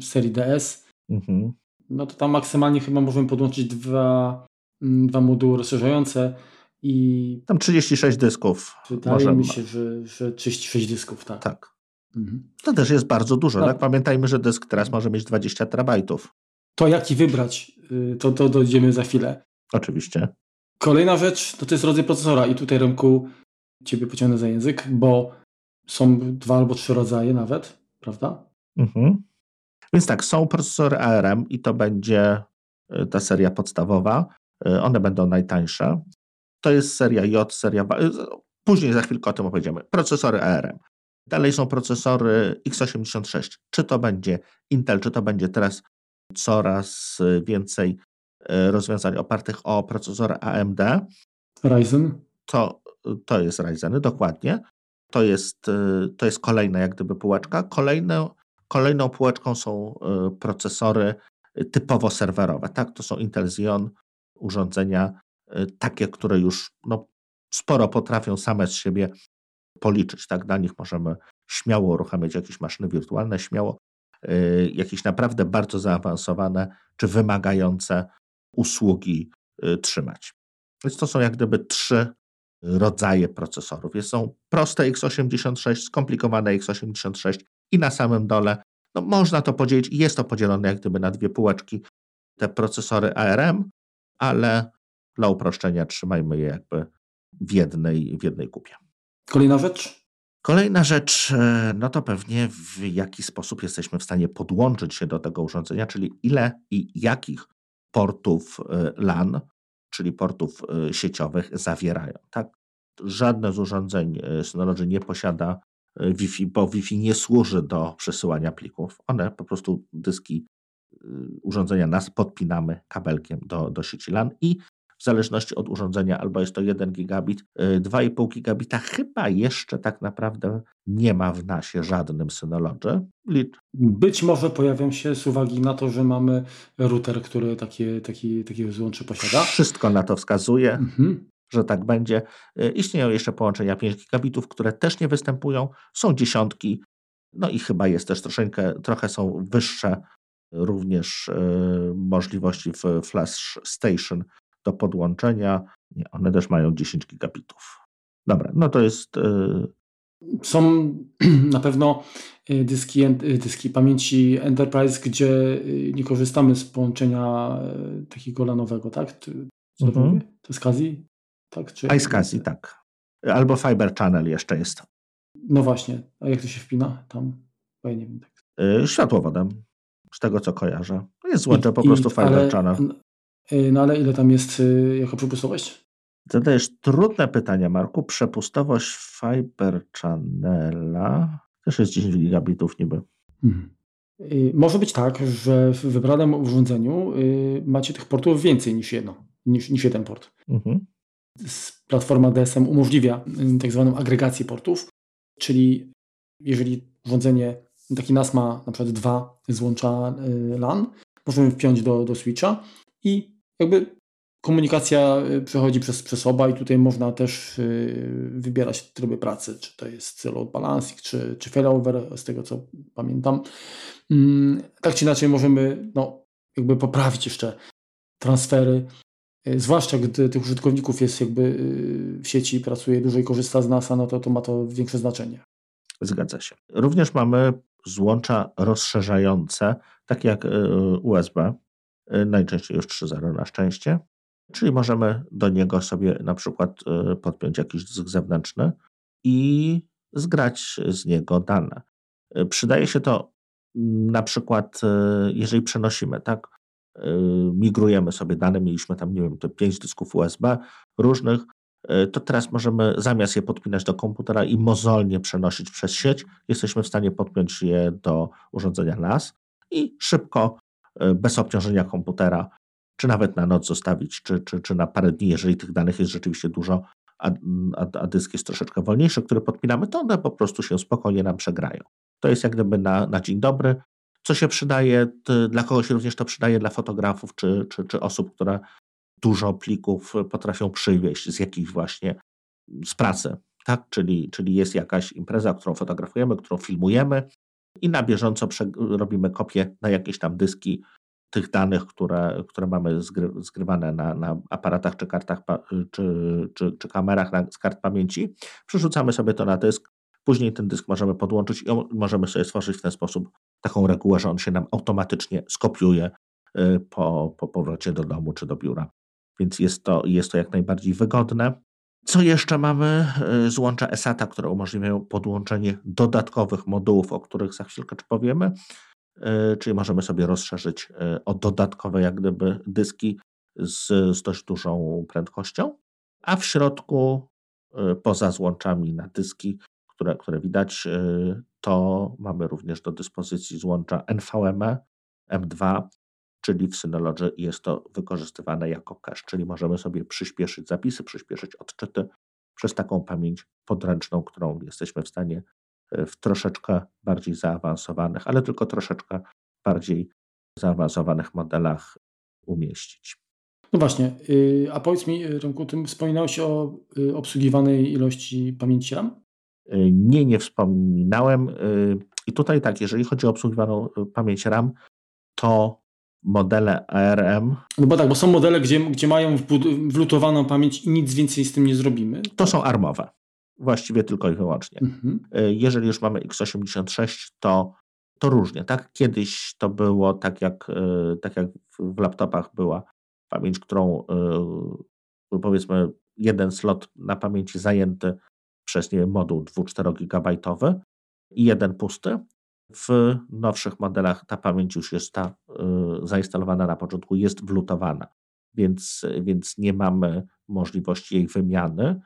Speaker 1: serii DS, mhm. no to tam maksymalnie chyba możemy podłączyć dwa Mm, dwa moduły rozszerzające i...
Speaker 2: Tam 36 dysków.
Speaker 1: Wydaje mi się, że, że 36 dysków, tak.
Speaker 2: Tak. Mhm. To też jest bardzo dużo, tak. tak? Pamiętajmy, że dysk teraz może mieć 20 terabajtów.
Speaker 1: To jaki wybrać, y, to, to dojdziemy za chwilę.
Speaker 2: Oczywiście.
Speaker 1: Kolejna rzecz to, to jest rodzaj procesora i tutaj Remku Ciebie pociągnę za język, bo są dwa albo trzy rodzaje nawet, prawda? Mhm.
Speaker 2: Więc tak, są procesory ARM i to będzie y, ta seria podstawowa. E, one będą najtańsze. To jest seria J, seria. Później za chwilkę o tym opowiedziemy. Procesory ARM. Dalej są procesory x86. Czy to będzie Intel, czy to będzie teraz coraz więcej e, rozwiązań opartych o procesory AMD.
Speaker 1: Ryzen?
Speaker 2: To, to jest Ryzeny, dokładnie. To jest, to jest kolejna jak gdyby półeczka. Kolejne, kolejną półeczką są procesory typowo serwerowe. Tak, to są Intel Xeon urządzenia y, takie, które już no, sporo potrafią same z siebie policzyć. Tak? Dla nich możemy śmiało uruchamiać jakieś maszyny wirtualne, śmiało y, jakieś naprawdę bardzo zaawansowane czy wymagające usługi y, trzymać. Więc to są jak gdyby trzy rodzaje procesorów. Jest, są proste x86, skomplikowane x86 i na samym dole no, można to podzielić i jest to podzielone jak gdyby na dwie półeczki. Te procesory ARM ale dla uproszczenia trzymajmy je jakby w jednej, w jednej kupie.
Speaker 1: Kolejna rzecz?
Speaker 2: Kolejna rzecz, e, no to pewnie w jaki sposób jesteśmy w stanie podłączyć się do tego urządzenia, czyli ile i jakich portów e, LAN, czyli portów e, sieciowych zawierają. Tak? Żadne z urządzeń Synology nie posiada Wi-Fi, bo Wi-Fi nie służy do przesyłania plików. One po prostu dyski urządzenia NAS podpinamy kabelkiem do, do sieci LAN i w zależności od urządzenia albo jest to 1 gigabit, 2,5 y, gigabita, chyba jeszcze tak naprawdę nie ma w NASie żadnym Synology.
Speaker 1: Być może pojawią się z uwagi na to, że mamy router, który takie, taki, takie złącze posiada.
Speaker 2: Wszystko na to wskazuje. Mhm. że tak będzie. Istnieją jeszcze połączenia 5 gigabitów, które też nie występują. Są dziesiątki, no i chyba jest też troszeczkę, trochę są wyższe również możliwości w Flash Station do podłączenia. Nie, one też mają 10 gigabitów. Dobra, no to jest
Speaker 1: są [clears throat] na pewno y, dyski, y, dyski pamięci Enterprise, gdzie y, nie korzystamy z połączenia takiego lanowego, tak? Co mhm. to jest Kazi?
Speaker 2: Tak? Czy... iSCSI, tak. Albo Fiber Channel jeszcze jest.
Speaker 1: No właśnie, a jak to się wpina tam? Bo ja nie wiem. Tak.
Speaker 2: Światłowodem, z tego co kojarzę. Jest złącze po prostu Fiber ale, Channel.
Speaker 1: No ale ile tam jest jako przepustowość?
Speaker 2: Zadajesz trudne pytania, Marku. Przepustowość Fiber Channela też jest 10 gigabitów niby. Hmm.
Speaker 1: Może być tak, że w wybranym urządzeniu y, macie tych portów więcej niż jedno, niż, niż jeden port. Mhm. Platforma DSM umożliwia y, tak zwaną agregację portów, czyli jeżeli urządzenie, taki NAS ma na przykład dwa złącza y, LAN, możemy wpiąć do, do switcha i jakby komunikacja y, przechodzi przez, przez oba i tutaj można też y, wybierać tryby pracy, czy to jest load balancing, czy, czy failover, z tego co pamiętam. Mm, tak czy inaczej możemy no, jakby poprawić jeszcze transfery, y, zwłaszcza gdy tych użytkowników jest jakby w sieci, pracuje dużo i korzysta z NASA, no to, to ma to większe znaczenie.
Speaker 2: Zgadza się. Również mamy złącza rozszerzające, takie jak USB, najczęściej już 3.0 na szczęście, Czyli możemy do niego sobie na przykład y, podpiąć jakiś dysk zewnętrzny i zgrać z niego dane. Y, przydaje się to mm, na przykład, y, jeżeli przenosimy, tak? Migrujemy sobie dane, mieliśmy tam, nie wiem, te pięć dysków USB różnych, to teraz możemy zamiast je podpinać do komputera i mozolnie przenosić przez sieć, jesteśmy w stanie podpiąć je do urządzenia NAS i szybko, bez obciążenia komputera, czy nawet na noc zostawić, czy, czy, czy na parę dni, jeżeli tych danych jest rzeczywiście dużo, a, a, a dysk jest troszeczkę wolniejszy, który podpinamy, to one po prostu się spokojnie nam przegrają. To jest jak gdyby na, na dzień dobry. Co się przydaje, dla kogoś również to przydaje, dla fotografów czy, czy, czy osób, które dużo plików potrafią przywieźć z jakichś właśnie z pracy, tak? Czyli, czyli jest jakaś impreza, którą fotografujemy, którą filmujemy i na bieżąco robimy kopię na jakieś tam dyski tych danych, które, które mamy zgry, zgrywane na, na aparatach czy kartach czy, czy, czy kamerach na, z kart pamięci, przerzucamy sobie to na dysk. Później ten dysk możemy podłączyć i możemy sobie stworzyć w ten sposób taką regułę, że on się nam automatycznie skopiuje y, po, po powrocie do domu czy do biura. Więc jest to, jest to jak najbardziej wygodne. Co jeszcze mamy? Y, złącza ESATA, które umożliwiają podłączenie dodatkowych modułów, o których za chwilkę powiemy. E, czyli możemy sobie rozszerzyć e, o dodatkowe jak gdyby dyski z, z dość dużą prędkością, a w środku poza złączami na dyski, które, które widać, to mamy również do dyspozycji złącza NVMe M2, czyli w Synology jest to wykorzystywane jako cache, czyli możemy sobie przyspieszyć zapisy, przyspieszyć odczyty przez taką pamięć podręczną, którą jesteśmy w stanie w troszeczkę bardziej zaawansowanych, ale tylko troszeczkę bardziej zaawansowanych modelach umieścić.
Speaker 1: No właśnie, y, a powiedz mi, Remku, ty wspominałeś o y, obsługiwanej ilości pamięci RAM?
Speaker 2: Y, nie, nie wspominałem. I tutaj tak, jeżeli chodzi o obsługiwaną pamięć RAM, to modele ARM.
Speaker 1: No bo tak, bo są modele, gdzie, gdzie mają wlutowaną pamięć i nic więcej z tym nie zrobimy.
Speaker 2: To są armowe. Właściwie tylko i wyłącznie. Mhm. E, jeżeli już mamy x86, to, to różnie. Tak? Kiedyś to było tak jak, e, tak jak w laptopach była pamięć, którą e, powiedzmy jeden slot na pamięci zajęty przez nie wiem, moduł 2-4 gigabajtowy i jeden pusty. W nowszych modelach ta pamięć już jest ta zainstalowana na początku, jest wlutowana, więc, więc nie mamy możliwości jej wymiany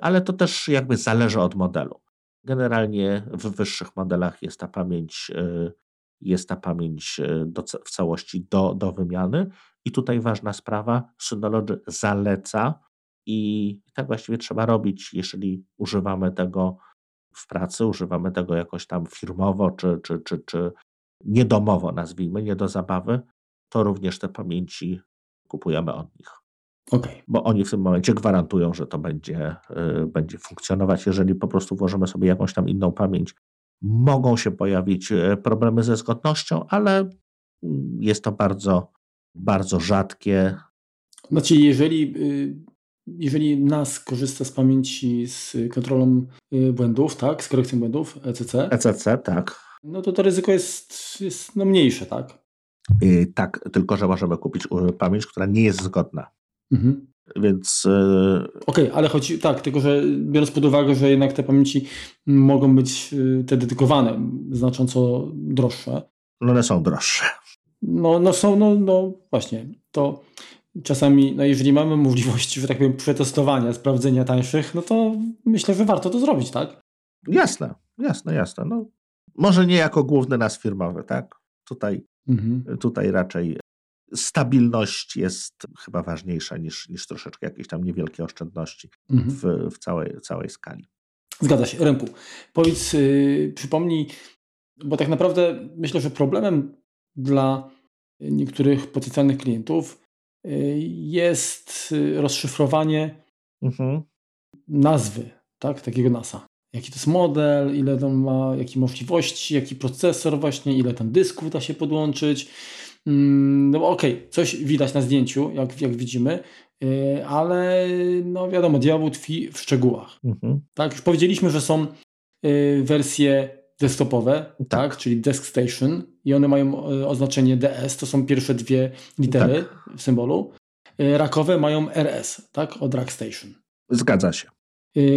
Speaker 2: ale to też jakby zależy od modelu. Generalnie w wyższych modelach jest ta pamięć, y, jest ta pamięć y, do, w całości do, do wymiany. I tutaj ważna sprawa, Synology zaleca i tak właściwie trzeba robić, jeżeli używamy tego w pracy, używamy tego jakoś tam firmowo czy, czy, czy, czy niedomowo, nazwijmy, nie do zabawy, to również te pamięci kupujemy od nich.
Speaker 1: Okay.
Speaker 2: Bo oni w tym momencie gwarantują, że to będzie, y, będzie funkcjonować. Jeżeli po prostu włożymy sobie jakąś tam inną pamięć, mogą się pojawić y, problemy ze zgodnością, ale mm, jest to bardzo, bardzo rzadkie.
Speaker 1: Znaczy, jeżeli, y, jeżeli NAS korzysta z pamięci z kontrolą błędów, tak, z korekcją błędów, ECC.
Speaker 2: ECC, tak.
Speaker 1: No to to ryzyko jest, jest no mniejsze, tak?
Speaker 2: tak, tylko że możemy kupić pamięć, która nie jest zgodna. Mhm. Więc.
Speaker 1: E, Okej, okay, ale chodzi tak, tylko że biorąc pod uwagę, że jednak te pamięci mogą być e, te dedykowane znacząco droższe.
Speaker 2: No one są droższe.
Speaker 1: No, no są, no, no właśnie. To czasami, no jeżeli mamy możliwość, że tak powiem, przetestowania, sprawdzenia tańszych, no to myślę, że warto to zrobić, tak?
Speaker 2: Jasne, jasne, jasne. No, może nie jako główny nas firmowy, tak? Tutaj, mhm. tutaj raczej stabilność jest chyba ważniejsza niż, niż troszeczkę jakieś tam niewielkie oszczędności mhm. w, w całej, całej skali.
Speaker 1: Zgadza się. Remku, powiedz, yy, przypomnij, bo tak naprawdę myślę, że problemem dla niektórych potencjalnych klientów jest y, rozszyfrowanie mhm. nazwy tak, takiego NASA. Jaki to jest model, ile tam ma, jakie możliwości, jaki procesor właśnie, ile tam dysków da się podłączyć. Mm, no okej, okay, coś widać na zdjęciu, jak, jak widzimy, y, ale no wiadomo, diabeł tkwi w szczegółach. Mhm. Tak, już powiedzieliśmy, że są y, wersje desktopowe, tak. tak. czyli Desk Station i one mają y, oznaczenie DS, to są pierwsze dwie litery tak. w symbolu. Rakowe mają RS, tak, od Rack Station.
Speaker 2: Zgadza się.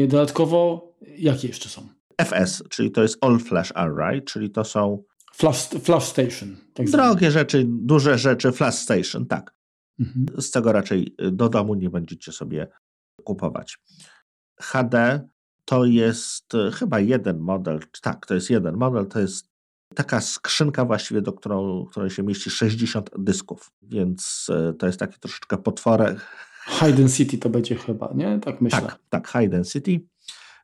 Speaker 1: Dodatkowo, jakie jeszcze są?
Speaker 2: FS, czyli to jest All Flash Array, czyli to są
Speaker 1: Flash, flash Station.
Speaker 2: Tak Drogie rzeczy, duże rzeczy, Flash Station, tak. Mhm. Z tego raczej do domu nie będziecie sobie kupować. HD to jest chyba jeden model, tak, to jest jeden model, to jest taka skrzynka właściwie, do którą, której się mieści 60 dysków, więc y, to jest taki troszeczkę potworek.
Speaker 1: High Density to będzie chyba, nie? Tak myślę.
Speaker 2: Tak, tak, High Density.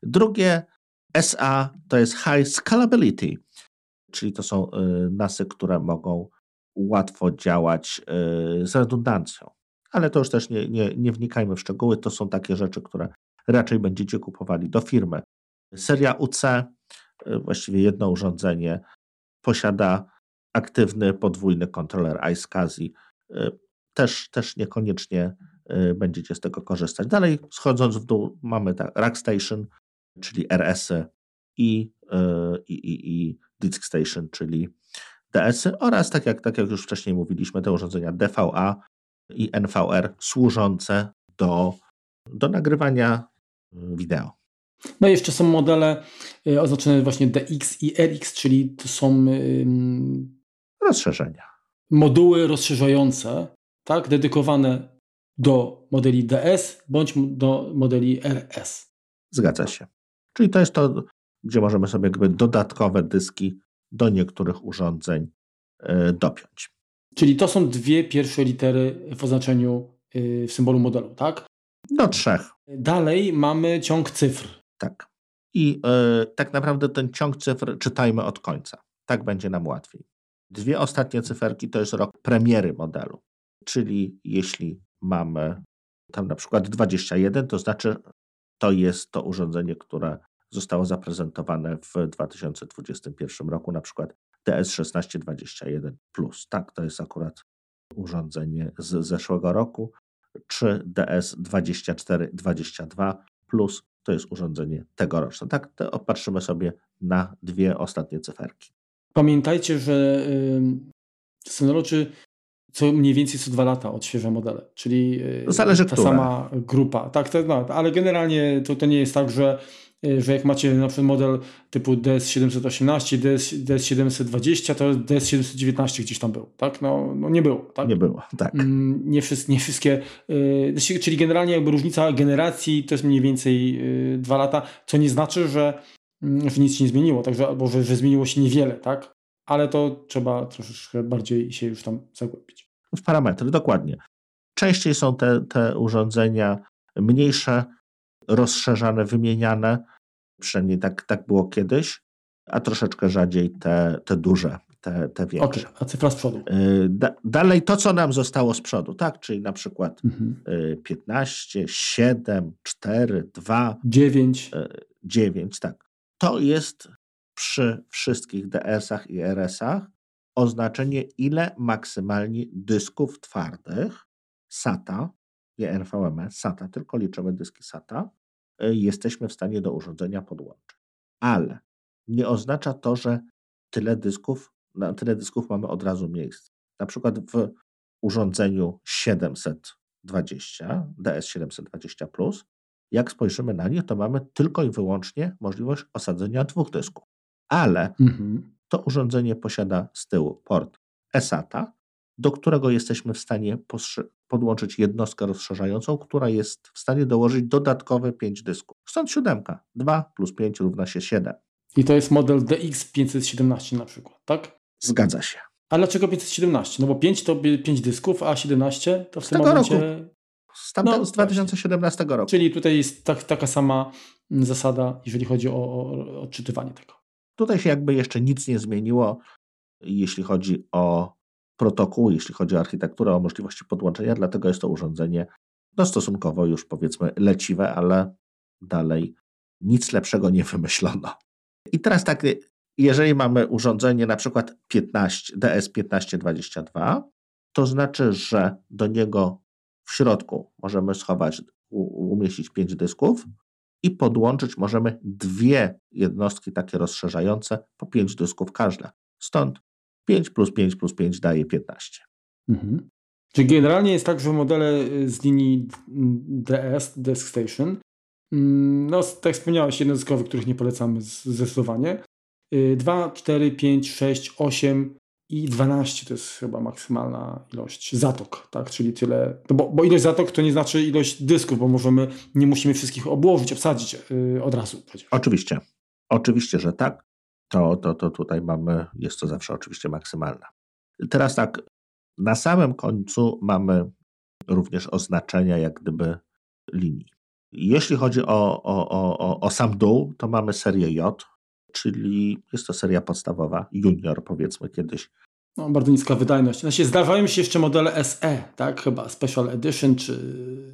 Speaker 2: Drugie SA to jest High Scalability czyli to są y, NASy, które mogą łatwo działać y, z redundancją. Ale to już też nie, nie, nie wnikajmy w szczegóły, to są takie rzeczy, które raczej będziecie kupowali do firmy. Seria UC, właściwie jedno urządzenie, posiada aktywny podwójny kontroler iSCSI. Też, też niekoniecznie będziecie z tego korzystać. Dalej, schodząc w dół, mamy tak, Rackstation, czyli RS-y i, i, i, i Disk Station, czyli DS-y oraz, tak jak, tak jak już wcześniej mówiliśmy, te urządzenia DVA i NVR służące do, do nagrywania wideo.
Speaker 1: No i jeszcze są modele y, oznaczone właśnie DX i RX, czyli to są
Speaker 2: rozszerzenia.
Speaker 1: Moduły rozszerzające, tak, dedykowane do modeli DS bądź do modeli RS.
Speaker 2: Zgadza się. Czyli to jest to gdzie możemy sobie jakby dodatkowe dyski do niektórych urządzeń e, dopiąć.
Speaker 1: Czyli to są dwie pierwsze litery w oznaczeniu e, w symbolu modelu, tak?
Speaker 2: Do trzech.
Speaker 1: Dalej mamy ciąg cyfr.
Speaker 2: Tak. I yy, tak naprawdę ten ciąg cyfr czytajmy od końca. Tak będzie nam łatwiej. Dwie ostatnie cyferki to jest rok premiery modelu. Czyli jeśli mamy tam na przykład 21, to znaczy to jest to urządzenie, które zostało zaprezentowane w 2021 roku, na przykład DS1621 Plus. Tak, to jest akurat urządzenie z zeszłego roku, czy DS2422 Plus to jest urządzenie tegoroczne. Tak, to opatrzymy sobie na dwie ostatnie cyferki.
Speaker 1: Pamiętajcie, że Synology co mniej więcej co dwa lata odświeża modele, czyli
Speaker 2: Zależy
Speaker 1: ta
Speaker 2: która.
Speaker 1: sama grupa. Tak, to, no, ale generalnie to, to nie jest tak, że Y, że jak macie na przykład model typu DS718, DS, DS720, to DS719 gdzieś tam był, tak? No, no nie było, tak?
Speaker 2: Nie było, tak. Mm,
Speaker 1: nie, wszystkie, nie wszystkie yy, czyli generalnie jakby różnica generacji to jest mniej więcej yy, dwa lata, co nie znaczy, że, yy, że nic się nie zmieniło, także, albo że, że zmieniło się niewiele, tak? Ale to trzeba troszeczkę bardziej się już tam zagłębić.
Speaker 2: W parametry, dokładnie. Częściej są te, te urządzenia mniejsze, rozszerzane, wymieniane. Przynajmniej tak, tak było kiedyś, a troszeczkę rzadziej te, te duże, te te, większe.
Speaker 1: Okay. A cyfra z przodu?
Speaker 2: Da, dalej to, co nam zostało z przodu, tak? Czyli na przykład mhm. 15, 7, 4, 2,
Speaker 1: 9.
Speaker 2: 9, tak. To jest przy wszystkich DS-ach i RS-ach oznaczenie, ile maksymalnie dysków twardych SATA, nie NVMe, SATA, tylko liczymy dyski SATA, y, jesteśmy w stanie do urządzenia podłączyć. Ale nie oznacza to, że tyle dysków, na tyle dysków mamy od razu miejsce. Na przykład w urządzeniu 720, DS720, jak spojrzymy na nie, to mamy tylko i wyłącznie możliwość osadzenia dwóch dysków. Ale mhm. to urządzenie posiada z tyłu port eSATA, do którego jesteśmy w stanie podłączyć jednostkę rozszerzającą, która jest w stanie dołożyć dodatkowe 5 dysków. Stąd siódemka. 2 plus 5 równa się 7.
Speaker 1: I to jest model DX517 na przykład, tak?
Speaker 2: Zgadza się.
Speaker 1: A dlaczego 517? No bo 5 to 5 dysków, a 17 to w z tym momencie... Roku.
Speaker 2: Z, tamte, no, z 2017 właśnie. roku.
Speaker 1: Czyli tutaj jest tak, taka sama zasada, jeżeli chodzi o, o odczytywanie tego.
Speaker 2: Tutaj się jakby jeszcze nic nie zmieniło, jeśli chodzi o protokół, jeśli chodzi o architekturę, o możliwości podłączenia, dlatego jest to urządzenie no stosunkowo już powiedzmy leciwe, ale dalej nic lepszego nie wymyślono. I teraz tak, jeżeli mamy urządzenie na przykład 15, DS1522, to znaczy, że do niego w środku możemy schować, umieścić 5 dysków i podłączyć możemy dwie jednostki takie rozszerzające po 5 dysków każda. Stąd 5 plus 5 plus 5 daje 15. Mhm.
Speaker 1: Czyli generalnie jest tak, że modele y, z linii DS, Desk Station, mm, no tak wspomniałeś, jednostkowe, których nie polecamy zdecydowanie. 2, 4, 5, 6, 8 i 12 to jest chyba maksymalna ilość zatok, tak? Czyli tyle. No bo, bo ilość zatok to nie znaczy ilość dysków, bo możemy, nie musimy wszystkich obłożyć, obsadzić yy, od razu.
Speaker 2: Przecież. Oczywiście. Oczywiście, że tak to, to, to tutaj mamy, jest to zawsze oczywiście maksymalna. Teraz tak, na samym końcu mamy również oznaczenia jak gdyby linii. Jeśli chodzi o, o, o, o sam dół, to mamy serię J, czyli jest to seria podstawowa, junior powiedzmy kiedyś.
Speaker 1: No, bardzo niska wydajność. Znaczy, zdarzają się jeszcze modele SE, tak? Chyba Special Edition, czy,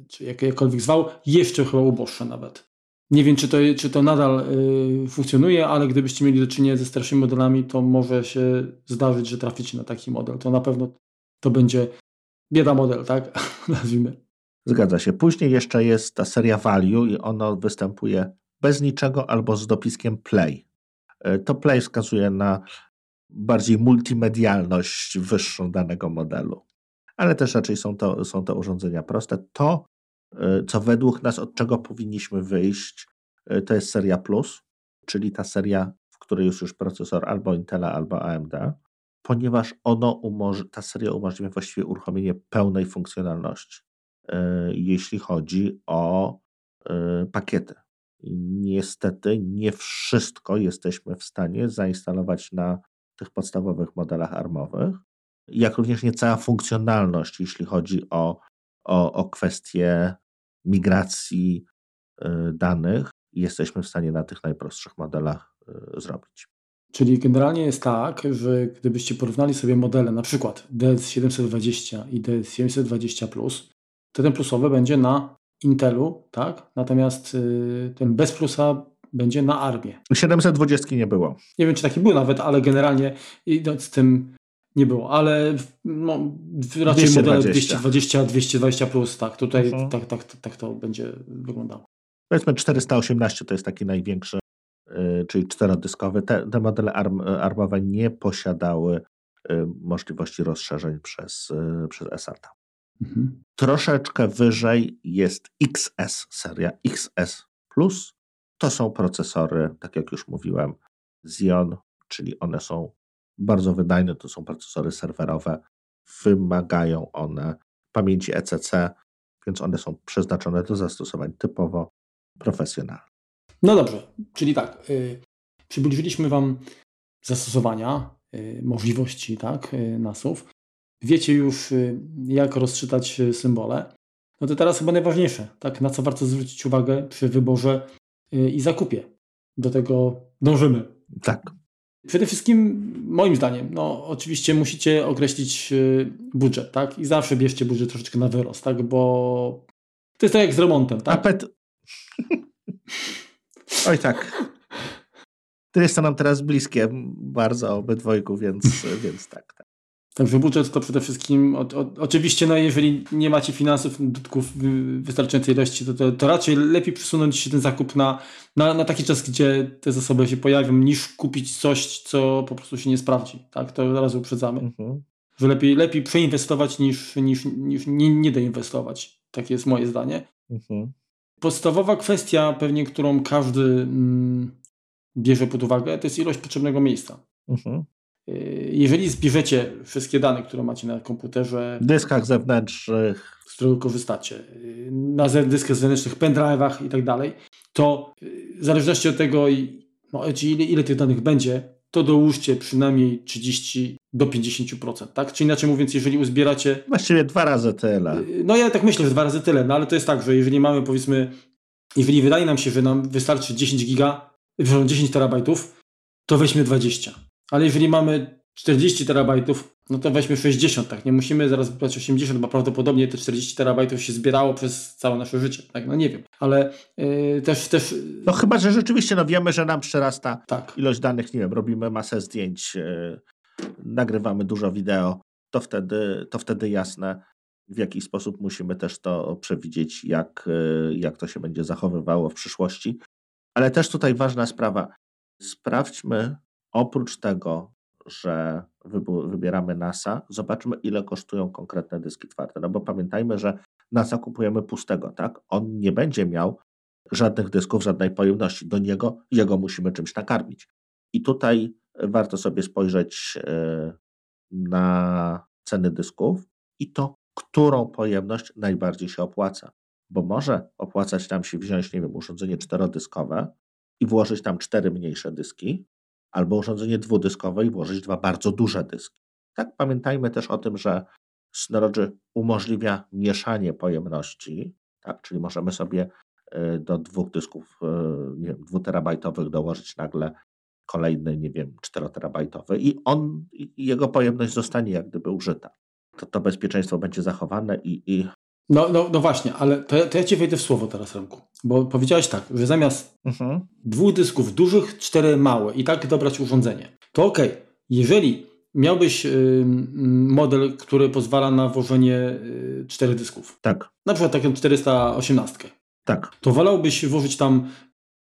Speaker 1: czy jakkolwiek zwał, jeszcze chyba uboższe nawet. Nie wiem, czy to, czy to nadal y, funkcjonuje, ale gdybyście mieli do czynienia ze starszymi modelami, to może się zdarzyć, że traficie na taki model. To na pewno to będzie bieda model, tak? [laughs] Nazwijmy.
Speaker 2: Zgadza się. Później jeszcze jest ta seria Value i ono występuje bez niczego albo z dopiskiem Play. Y, to Play wskazuje na bardziej multimedialność wyższą danego modelu. Ale też raczej są to, są to urządzenia proste. To co według nas od czego powinniśmy wyjść, e, to jest seria Plus, czyli ta seria, w której jest już procesor albo Intela, albo AMD, ponieważ ono ta seria umożliwia właściwie uruchomienie pełnej funkcjonalności, e, jeśli chodzi o pakiety. Niestety nie wszystko jesteśmy w stanie zainstalować na tych podstawowych modelach armowych, jak również nie cała funkcjonalność, jeśli chodzi o, o, o kwestie migracji e, danych jesteśmy w stanie na tych najprostszych modelach e, zrobić.
Speaker 1: Czyli generalnie jest tak, że gdybyście porównali sobie modele, na przykład DS720 i DS720, to ten plusowy będzie na Intelu, tak? Natomiast y, ten bez plusa będzie na ARMie.
Speaker 2: 720 nie było.
Speaker 1: Nie wiem, czy taki był nawet, ale generalnie idąc tym nie było, ale no, raczej 220. modele 220, 220 plus, tak, tutaj uh-huh. tak, tak, tak to będzie wyglądało.
Speaker 2: Powiedzmy 418 to jest taki największy, yy, czyli czterodyskowy. Te, te modele arm, armowe nie posiadały yy, możliwości rozszerzeń przez, yy, przez SATA. Mhm. Troszeczkę wyżej jest XS, seria XS Plus. To są procesory, tak jak już mówiłem, Xeon, czyli one są bardzo wydajne, to są procesory serwerowe. Wymagają one pamięci ECC, więc one są przeznaczone do zastosowań typowo profesjonalnych.
Speaker 1: No dobrze, czyli tak, yy, przybliżyliśmy Wam zastosowania, yy, możliwości tak, yy, NASów. Wiecie już, y, jak rozczytać y, symbole. No to teraz chyba najważniejsze, tak, na co warto zwrócić uwagę przy wyborze y, i zakupie. Do tego dążymy.
Speaker 2: Tak.
Speaker 1: Przede wszystkim, moim zdaniem, no oczywiście musicie określić y, budżet, tak? I zawsze bierzcie budżet troszeczkę na wyrost, tak? Bo to jest tak jak z remontem, tak?
Speaker 2: Apet... Oj tak. To jest to nam teraz bliskie bardzo obydwojgu, więc, więc tak, tak.
Speaker 1: Także budżet to przede wszystkim, o, o, oczywiście, no jeżeli nie macie finansów, dotków wystarczającej ilości, to, to, to, raczej lepiej przesunąć się ten zakup na, na, na taki czas, gdzie te zasoby się pojawią, niż kupić coś, co po prostu się nie sprawdzi. Tak, to zaraz uprzedzamy. Mhm. Że lepiej, lepiej przeinwestować niż, niż, niż nie, nie doinwestować. Takie jest moje zdanie. Mhm. Podstawowa kwestia, pewnie, którą każdy mm, bierze pod uwagę, to jest ilość potrzebnego miejsca. Mhm. Y, jeżeli zbierzecie wszystkie dane, które macie na komputerze,
Speaker 2: dyskach zewnętrznych,
Speaker 1: z którego korzystacie, y, na dyskach zewnętrznych, pendrive'ach i tak dalej, to y, w zależności od tego, no, ile, ile tych danych będzie, to dołóżcie przynajmniej 30 do 50%, tak? Czy inaczej mówiąc, jeżeli uzbieracie...
Speaker 2: Właściwie dwa razy tyle.
Speaker 1: No ja tak myślę, że dwa razy tyle, no ale to jest tak, że jeżeli mamy powiedzmy, jeżeli wydaje nam się, że nam wystarczy 10 giga, 10 terabajtów, to weźmy 20. Ale jeżeli mamy 40 terabajtów, no to weźmy 60, tak? Nie musimy zaraz wybrać 80, bo prawdopodobnie te 40 terabajtów się zbierało przez całe nasze życie, tak? No nie wiem, ale yy, też, też...
Speaker 2: No chyba, że rzeczywiście no wiemy, że nam przerasta tak. ilość danych, nie wiem, robimy masę zdjęć, yy, nagrywamy dużo wideo, to wtedy, to wtedy jasne, w jaki sposób musimy też to przewidzieć, jak, yy, jak to się będzie zachowywało w przyszłości. Ale też tutaj ważna sprawa. Sprawdźmy, Oprócz tego, że wybieramy NASA, zobaczmy, ile kosztują konkretne dyski twarde. No bo pamiętajmy, że NASA kupujemy pustego, tak? On nie będzie miał żadnych dysków, żadnej pojemności. Do niego jego musimy czymś nakarmić. I tutaj warto sobie spojrzeć e, na ceny dysków i to, którą pojemność najbardziej się opłaca. Bo może opłacać nam się wziąć, nie wiem, urządzenie czterodyskowe i włożyć tam cztery mniejsze dyski, albo urządzenie dwudyskowe i włożyć dwa bardzo duże dyski. Tak, pamiętajmy też o tym, że Synology umożliwia mieszanie pojemności, tak, czyli możemy sobie e, do dwóch dysków, e, nie wiem, dwuterabajtowych dołożyć nagle kolejny, nie wiem, czteroterabajtowy i on, jego pojemność zostanie jak gdyby użyta. To, to bezpieczeństwo będzie zachowane i, i
Speaker 1: no, no, no właśnie, ale to, to ja ci wejdę w słowo teraz, Remku. Bo powiedziałeś tak, że zamiast mhm. dwóch dysków dużych, cztery małe i tak dobrać urządzenie. To ok, jeżeli miałbyś y, model, który pozwala na włożenie y, czterech dysków.
Speaker 2: Tak.
Speaker 1: Na przykład taką 418.
Speaker 2: Tak.
Speaker 1: To wolałbyś włożyć tam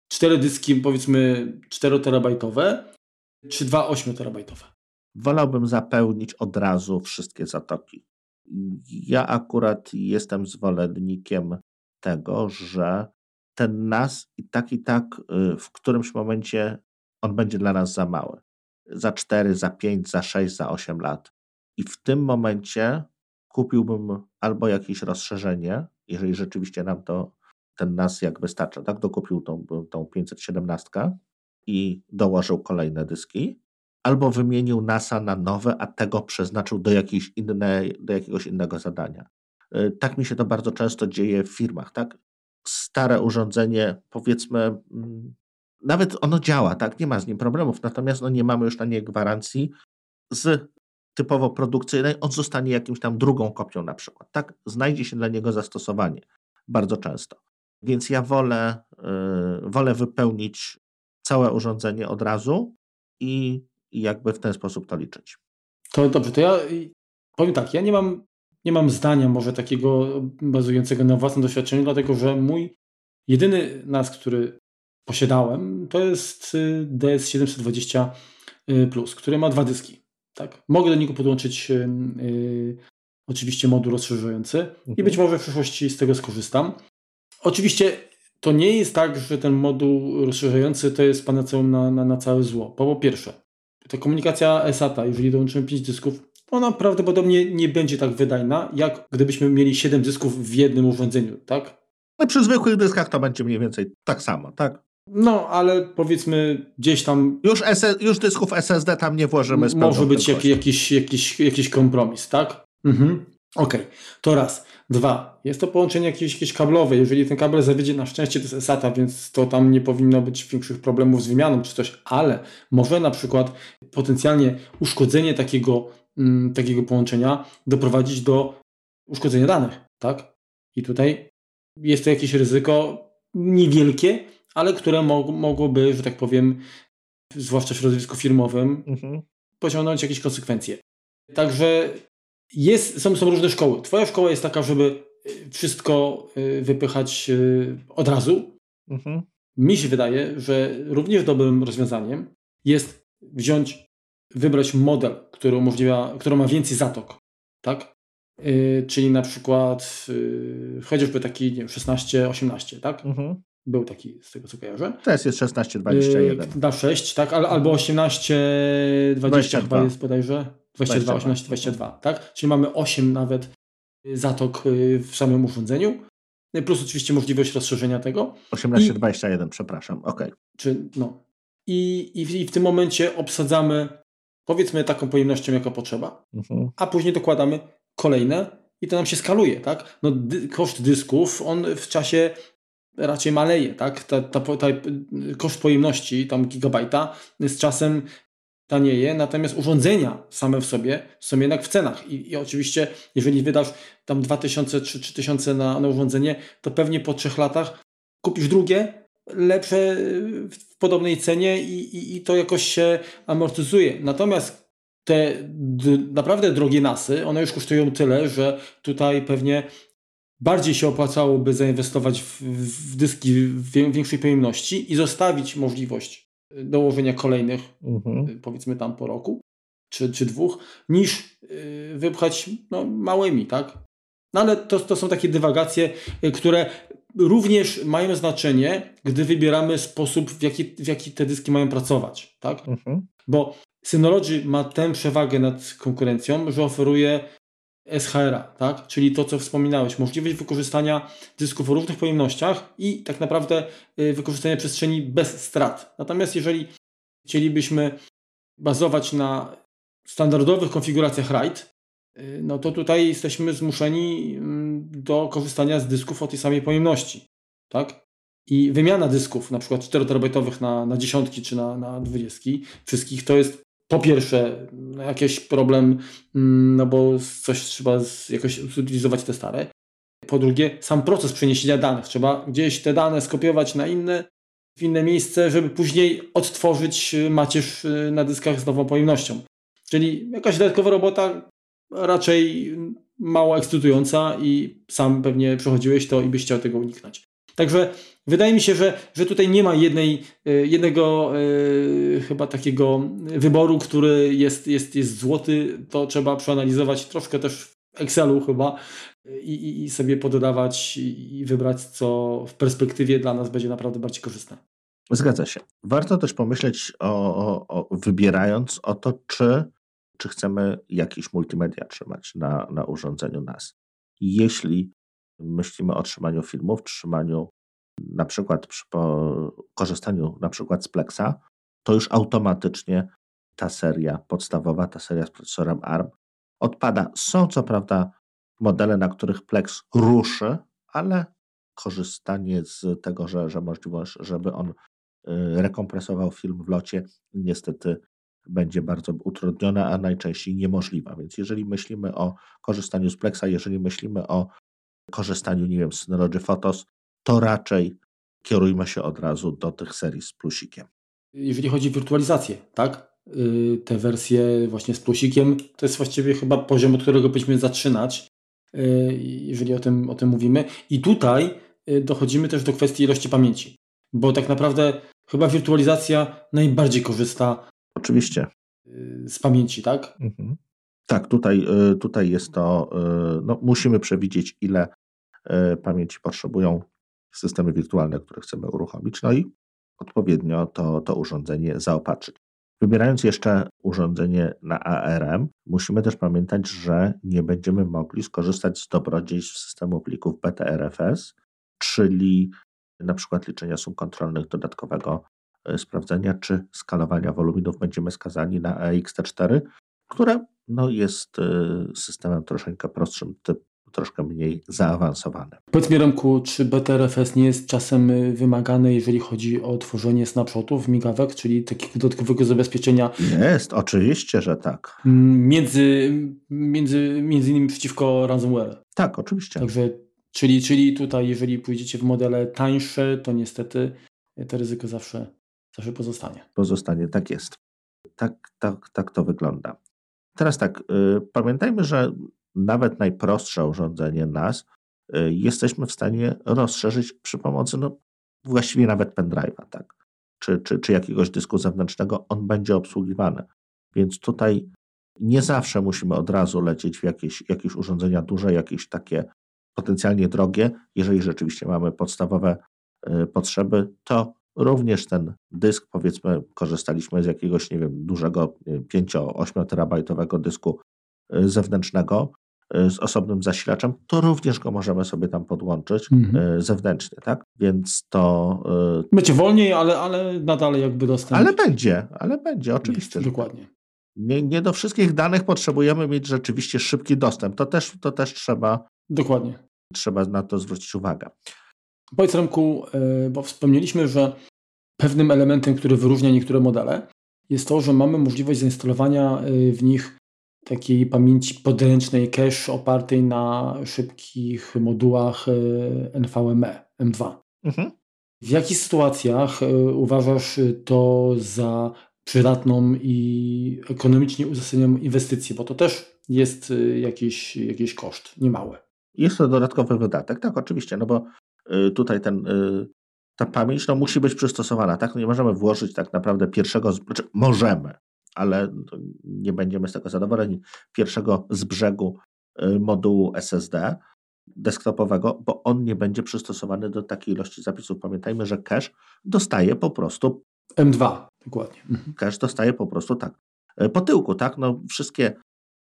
Speaker 1: cztery dyski, powiedzmy 4 terabajtowe, czy dwa 8 terabajtowe?
Speaker 2: Wolałbym zapełnić od razu wszystkie zatoki. Ja akurat jestem zwolennikiem tego, że ten nas i tak i tak y, w którymś momencie on będzie dla nas za mały. Za 4, za 5, za 6, za 8 lat. I w tym momencie kupiłbym albo jakieś rozszerzenie, jeżeli rzeczywiście nam to ten nas jakby starcza, tak? Dokupił tą, tą 517 i dołożył kolejne dyski, albo wymienił NASA na nowe, a tego przeznaczył do, do jakiegoś innego zadania. Y, tak mi się to bardzo często dzieje w firmach, tak? Stare urządzenie, powiedzmy, mm, nawet ono działa, tak? Nie ma z nim problemów, natomiast no, nie mamy już na nie gwarancji. Z typowo produkcyjnej on zostanie jakimś tam drugą kopią na przykład, tak? Znajdzie się dla niego zastosowanie bardzo często. Więc ja wolę, yy, wolę wypełnić całe urządzenie od razu i i jakby w ten sposób to liczyć.
Speaker 1: To dobrze, to ja powiem tak, ja nie mam, nie mam zdania może takiego bazującego na własnym doświadczeniu, dlatego że mój jedyny NAS, który posiadałem, to jest y, DS720 y, Plus, który ma dwa dyski. Tak? Mogę do niego podłączyć yy, oczywiście moduł rozszerzający mhm. i być może w przyszłości z tego skorzystam. Oczywiście to nie jest tak, że ten moduł rozszerzający to jest panaceum na, na, na całe zło. Bo po pierwsze, ta komunikacja SATA, jeżeli dołączymy 5 dysków, ona prawdopodobnie nie będzie tak wydajna, jak gdybyśmy mieli 7 dysków w jednym urządzeniu, tak?
Speaker 2: No przy zwykłych dyskach to będzie mniej więcej tak samo, tak?
Speaker 1: No, ale powiedzmy gdzieś tam...
Speaker 2: Już, SS, już dysków SSD tam nie włożymy z
Speaker 1: Może być jak, jakiś, jakiś, jakiś kompromis, tak? Mhm. Ok, to raz. Dwa, jest to połączenie jakieś, jakieś kablowe. Jeżeli ten kabel zawiedzie, na szczęście to jest SATA, więc to tam nie powinno być większych problemów z wymianą czy coś, ale może na przykład potencjalnie uszkodzenie takiego, mm, takiego połączenia doprowadzić do uszkodzenia danych, tak? I tutaj jest to jakieś ryzyko niewielkie, ale które mog mogłoby, że tak powiem, zwłaszcza w środowisku firmowym, mhm. pociągnąć jakieś konsekwencje. Także jest, są, są różne szkoły. Twoja szkoła jest taka, żeby y, wszystko y, wypychać y, od razu. Mhm. Mi się wydaje, że również dobrym rozwiązaniem jest wziąć, wybrać model, który umożliwia, który ma więcej zatok, tak? Yy, czyli na przykład yy, chociażby taki, nie wiem, 16-18, tak? Mhm. Był taki, z tego co kojarzę.
Speaker 2: Teraz jest 16-21.
Speaker 1: Yy, na 6, tak? Al, albo 18-20 chyba jest bodajże. 22, 18, 22, tak? Czyli mamy 8 nawet zatok y, w samym urządzeniu. Plus oczywiście możliwość rozszerzenia tego.
Speaker 2: 18, I, 21, przepraszam, ok.
Speaker 1: Czy, no. I, i, w, I w tym momencie obsadzamy powiedzmy taką pojemnością, jaka potrzeba, mhm. a później dokładamy kolejne i to nam się skaluje, tak? No, dy, koszt dysków, on w czasie raczej maleje, tak? Ta, ta, ta, koszt pojemności, tam gigabajta, z czasem tanieje, natomiast urządzenia same w sobie są jednak w cenach. I, i oczywiście, jeżeli wydasz tam 2000 czy 3000 na, na urządzenie, to pewnie po trzech latach kupisz drugie, lepsze w podobnej cenie i, i, i to jakoś się amortyzuje. Natomiast te naprawdę drogie NASy, one już kosztują tyle, że tutaj pewnie bardziej się opłacałoby zainwestować w, w dyski w większej pojemności i zostawić możliwość dołożenia kolejnych, mhm. Y, powiedzmy tam po roku czy, czy dwóch, niż y, wypchać no, małymi, tak? No ale to, to są takie dywagacje, y, które również mają znaczenie, gdy wybieramy sposób, w jaki, w jaki te dyski mają pracować, tak? Mhm. Bo Synology ma tę przewagę nad konkurencją, że oferuje SHR-a, tak? czyli to, co wspominałeś, możliwość wykorzystania dysków o różnych pojemnościach i tak naprawdę y, wykorzystania przestrzeni bez strat. Natomiast jeżeli chcielibyśmy bazować na standardowych konfiguracjach RAID, y, no to tutaj jesteśmy zmuszeni mm, do korzystania z dysków o tej samej pojemności. Tak? I wymiana dysków, na przykład 4 terabajtowych na, na dziesiątki czy na, na 20 wszystkich, to jest po pierwsze jakiś problem, mm, no bo coś trzeba jakoś zutylizować te stare. Po drugie, sam proces przeniesienia danych. Trzeba gdzieś te dane skopiować na inne, w inne miejsce, żeby później odtworzyć y, macierz y, na dyskach z nową pojemnością. Czyli jakaś dodatkowa robota, raczej mało ekscytująca i sam pewnie przechodziłeś to i byś chciał tego uniknąć. Także wydaje mi się, że, że tutaj nie ma jednej, e, jednego e, chyba takiego wyboru, który jest, jest, jest złoty. To trzeba przeanalizować troszkę też w Excelu chyba i, i sobie pododawać i wybrać, co w perspektywie dla nas będzie naprawdę bardziej korzystne.
Speaker 2: Zgadza się. Warto też pomyśleć o, o, o wybierając o to, czy, czy chcemy jakiś multimedia trzymać na, na urządzeniu NAS. Jeśli myślimy o trzymaniu filmów, trzymaniu na przykład przy korzystaniu na przykład z Plexa, to już automatycznie ta seria podstawowa, ta seria z procesorem ARM odpada. Są co prawda modele, na których Plex ruszy, ale korzystanie z tego, że, że możliwość, żeby on y, rekompresował film w locie, niestety będzie bardzo utrudniona, a najczęściej niemożliwa. Więc jeżeli myślimy o korzystaniu z Plexa, jeżeli myślimy o korzystaniu, nie wiem, z Synology Photos, to raczej kierujmy się od razu do tych serii z plusikiem.
Speaker 1: Jeżeli chodzi o wirtualizację, tak? Y, te wersje właśnie z plusikiem, to jest właściwie chyba poziom, od którego powinniśmy zaczynać, y, jeżeli o tym, o tym mówimy. I tutaj y, dochodzimy też do kwestii ilości pamięci, bo tak naprawdę chyba wirtualizacja najbardziej korzysta
Speaker 2: Oczywiście.
Speaker 1: z pamięci, tak? Mhm.
Speaker 2: Tak, tutaj, tutaj jest to, no, musimy przewidzieć, ile pamięci potrzebują systemy wirtualne, które chcemy uruchomić, no i odpowiednio to, to urządzenie zaopatrzyć. Wybierając jeszcze urządzenie na ARM, musimy też pamiętać, że nie będziemy mogli skorzystać z dobrodziejstw systemu plików BTRFS, czyli na przykład liczenia sum kontrolnych dodatkowego e, sprawdzenia czy skalowania woluminów będziemy skazani na EXT4, które no jest systemem troszeczkę prostszym, typ troszkę mniej zaawansowane.
Speaker 1: Powiedz mi Remku, czy BTRFS nie jest czasem y, wymagany, jeżeli chodzi o tworzenie snapshotów, migawek, czyli takiego dodatkowego zabezpieczenia?
Speaker 2: Jest, oczywiście, że tak.
Speaker 1: Między, między, między innymi przeciwko ransomware.
Speaker 2: Tak, oczywiście.
Speaker 1: Także, czyli, czyli tutaj, jeżeli pójdziecie w modele tańsze, to niestety to ryzyko zawsze, zawsze pozostanie.
Speaker 2: Pozostanie, tak jest. Tak, tak, tak to wygląda. Teraz tak, y, pamiętajmy, że nawet najprostsze urządzenie NAS y, jesteśmy w stanie rozszerzyć przy pomocy no, właściwie nawet pendrive'a, tak? Czy, czy, czy jakiegoś dysku zewnętrznego, on będzie obsługiwany. Więc tutaj nie zawsze musimy od razu lecieć w jakieś, jakieś urządzenia duże, jakieś takie potencjalnie drogie. Jeżeli rzeczywiście mamy podstawowe y, potrzeby, to również ten dysk, powiedzmy, korzystaliśmy z jakiegoś, nie wiem, dużego 5-8 terabajtowego dysku y, zewnętrznego, z osobnym zasilaczem, to również go możemy sobie tam podłączyć mhm. E, zewnętrznie, tak? Więc to.
Speaker 1: E, będzie wolniej, ale, ale nadal jakby dostęp.
Speaker 2: Ale będzie, ale będzie, oczywiście.
Speaker 1: Jest, dokładnie.
Speaker 2: Nie, nie do wszystkich danych potrzebujemy mieć rzeczywiście szybki dostęp. To też, to też trzeba.
Speaker 1: Dokładnie.
Speaker 2: Trzeba na to zwrócić uwagę.
Speaker 1: Powiedz Remku, bo wspomnieliśmy, że pewnym elementem, który wyróżnia niektóre modele, jest to, że mamy możliwość zainstalowania w nich takiej pamięci podręcznej cache opartej na szybkich modułach e, NVMe M2. Mhm. W jakich sytuacjach e, uważasz to za przydatną i ekonomicznie uzasadnioną inwestycję? Bo to też jest e, jakiś, jakiś koszt, niemały.
Speaker 2: Jest to dodatkowy wydatek, tak, oczywiście, no bo tutaj ten, ta pamięć no, musi być przystosowana, tak? No nie możemy włożyć tak naprawdę pierwszego, znaczy możemy, ale nie będziemy z tego zadowoleni, pierwszego z brzegu y, modułu SSD desktopowego, bo on nie będzie przystosowany do takiej ilości zapisów. Pamiętajmy, że cache dostaje po prostu
Speaker 1: M2, dokładnie.
Speaker 2: Mhm. Cache dostaje po prostu tak. Y, po tyłku, tak? No, wszystkie,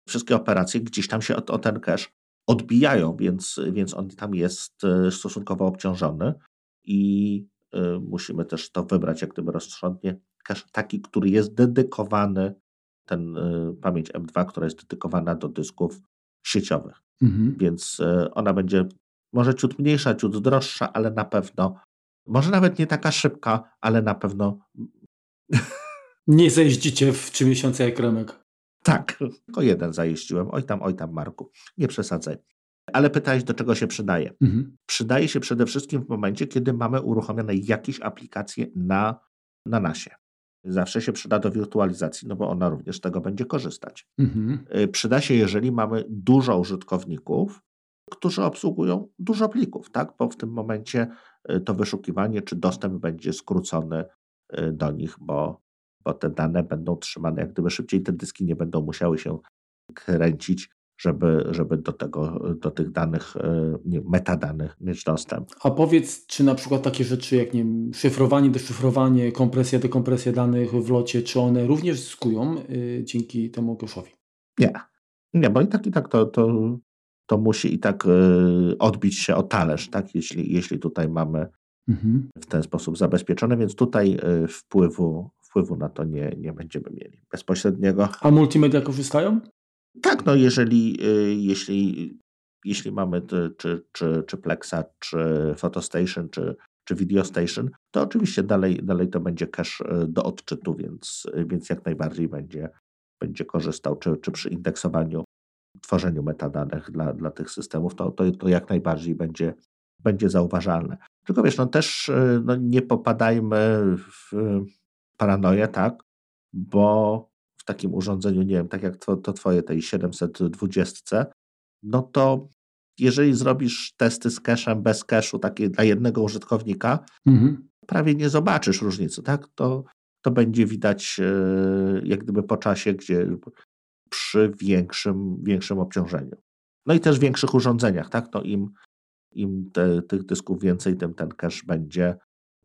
Speaker 2: wszystkie operacje gdzieś tam się o, o ten cache odbijają, więc, więc on tam jest y, stosunkowo obciążony i y, musimy też to wybrać jak gdyby rozsądnie cache taki, który jest dedykowany, ten y, pamięć M2, która jest dedykowana do dysków sieciowych. Mhm. Więc y, ona będzie może ciut mniejsza, ciut droższa, ale na pewno, może nawet nie taka szybka, ale na pewno. [laughs]
Speaker 1: Nie zajeździcie w trzy miesiące jak Remek.
Speaker 2: Tak, tylko jeden zajeździłem. Oj tam, oj tam, Marku. Nie przesadzaj. Ale pytałeś, do czego się przydaje. Mhm. Przydaje się przede wszystkim w momencie, kiedy mamy uruchomione jakieś aplikacje na, na nasie zawsze się przyda do wirtualizacji, no bo ona również z tego będzie korzystać. Mhm. Y, przyda się, jeżeli mamy dużo użytkowników, którzy obsługują dużo plików, tak? bo w tym momencie y, to wyszukiwanie czy dostęp będzie skrócony y, do nich, bo, bo te dane będą trzymane jak gdyby szybciej, te dyski nie będą musiały się kręcić żeby, żeby do, tego, do tych danych, e, nie, metadanych mieć dostęp.
Speaker 1: A powiedz, czy na przykład takie rzeczy jak nie wiem, szyfrowanie, deszyfrowanie, kompresja, dekompresja danych w locie, czy one również zyskują y, dzięki temu koszowi?
Speaker 2: Nie. Nie, bo i tak i tak to, to, to musi i tak y, odbić się o talerz, tak? jeśli, jeśli tutaj mamy mhm. w ten sposób zabezpieczone, więc tutaj wpływu, wpływu na to nie, nie będziemy mieli bezpośredniego.
Speaker 1: A multimedia korzystają?
Speaker 2: Tak, no jeżeli, y, jeśli, jeśli mamy czy, czy, czy Plexa, czy PhotoStation, czy, czy VideoStation, to oczywiście dalej, dalej to będzie cache y, do odczytu, więc, więc jak najbardziej będzie, będzie korzystał, czy, czy przy indeksowaniu, tworzeniu metadanych dla, dla tych systemów, to, to, to jak najbardziej będzie, będzie zauważalne. Tylko wiesz, no też y, no nie popadajmy w paranoję, tak, bo takim urządzeniu, nie wiem, tak jak to, to twoje tej 720, no to jeżeli zrobisz testy z cachem, bez cache'u, takie dla jednego użytkownika, mhm. prawie nie zobaczysz różnicy, tak? To, to będzie widać e, jak gdyby po czasie, gdzie przy większym, większym obciążeniu. No i też w większych urządzeniach, tak? No im, im te, tych dysków więcej, tym ten cache będzie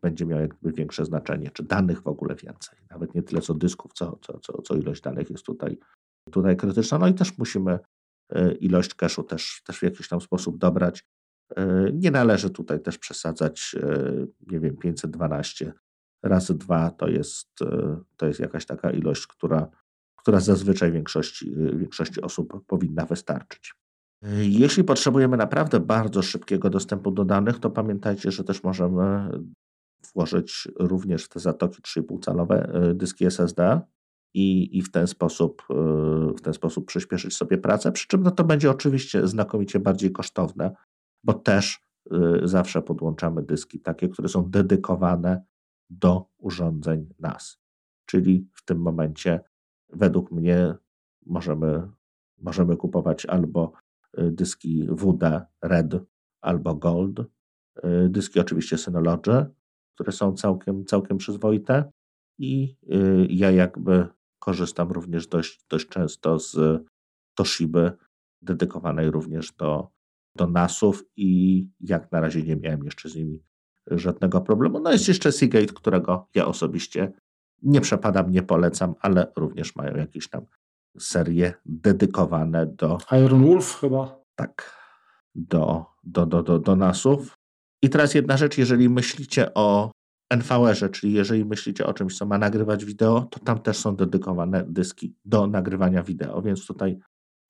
Speaker 2: będzie miał jakby większe znaczenie, czy danych w ogóle więcej. Nawet nie tyle co dysków, co, co, co, co ilość danych jest tutaj, tutaj krytyczna. No i też musimy e, ilość cache'u też, też w jakiś tam sposób dobrać. E, nie należy tutaj też przesadzać, e, nie wiem, 512 razy 2 to jest, to jest jakaś taka ilość, która, która zazwyczaj większości, większości osób powinna wystarczyć. Jeśli potrzebujemy naprawdę bardzo szybkiego dostępu do danych, to pamiętajcie, że też możemy włożyć również w te zatoki 3,5-calowe dyski SSD i, i w, ten sposób, w ten sposób przyspieszyć sobie pracę. Przy czym no to będzie oczywiście znakomicie bardziej kosztowne, bo też zawsze podłączamy dyski takie, które są dedykowane do urządzeń NAS. Czyli w tym momencie, według mnie, możemy, możemy kupować albo dyski WD Red albo Gold, dyski oczywiście Synology, które są całkiem, całkiem przyzwoite i y, ja jakby korzystam również dość, dość często z Toshiby, dedykowanej również do, do NASów i jak na razie nie miałem jeszcze z nimi żadnego problemu. No jest jeszcze Seagate, którego ja osobiście nie przepadam, nie polecam, ale również mają jakieś tam serie dedykowane do.
Speaker 1: Iron Wolf chyba?
Speaker 2: Tak, do, do, do, do, do NASów. I teraz jedna rzecz, jeżeli myślicie o NVR-ze, czyli jeżeli myślicie o czymś, co ma nagrywać wideo, to tam też są dedykowane dyski do nagrywania wideo, więc tutaj,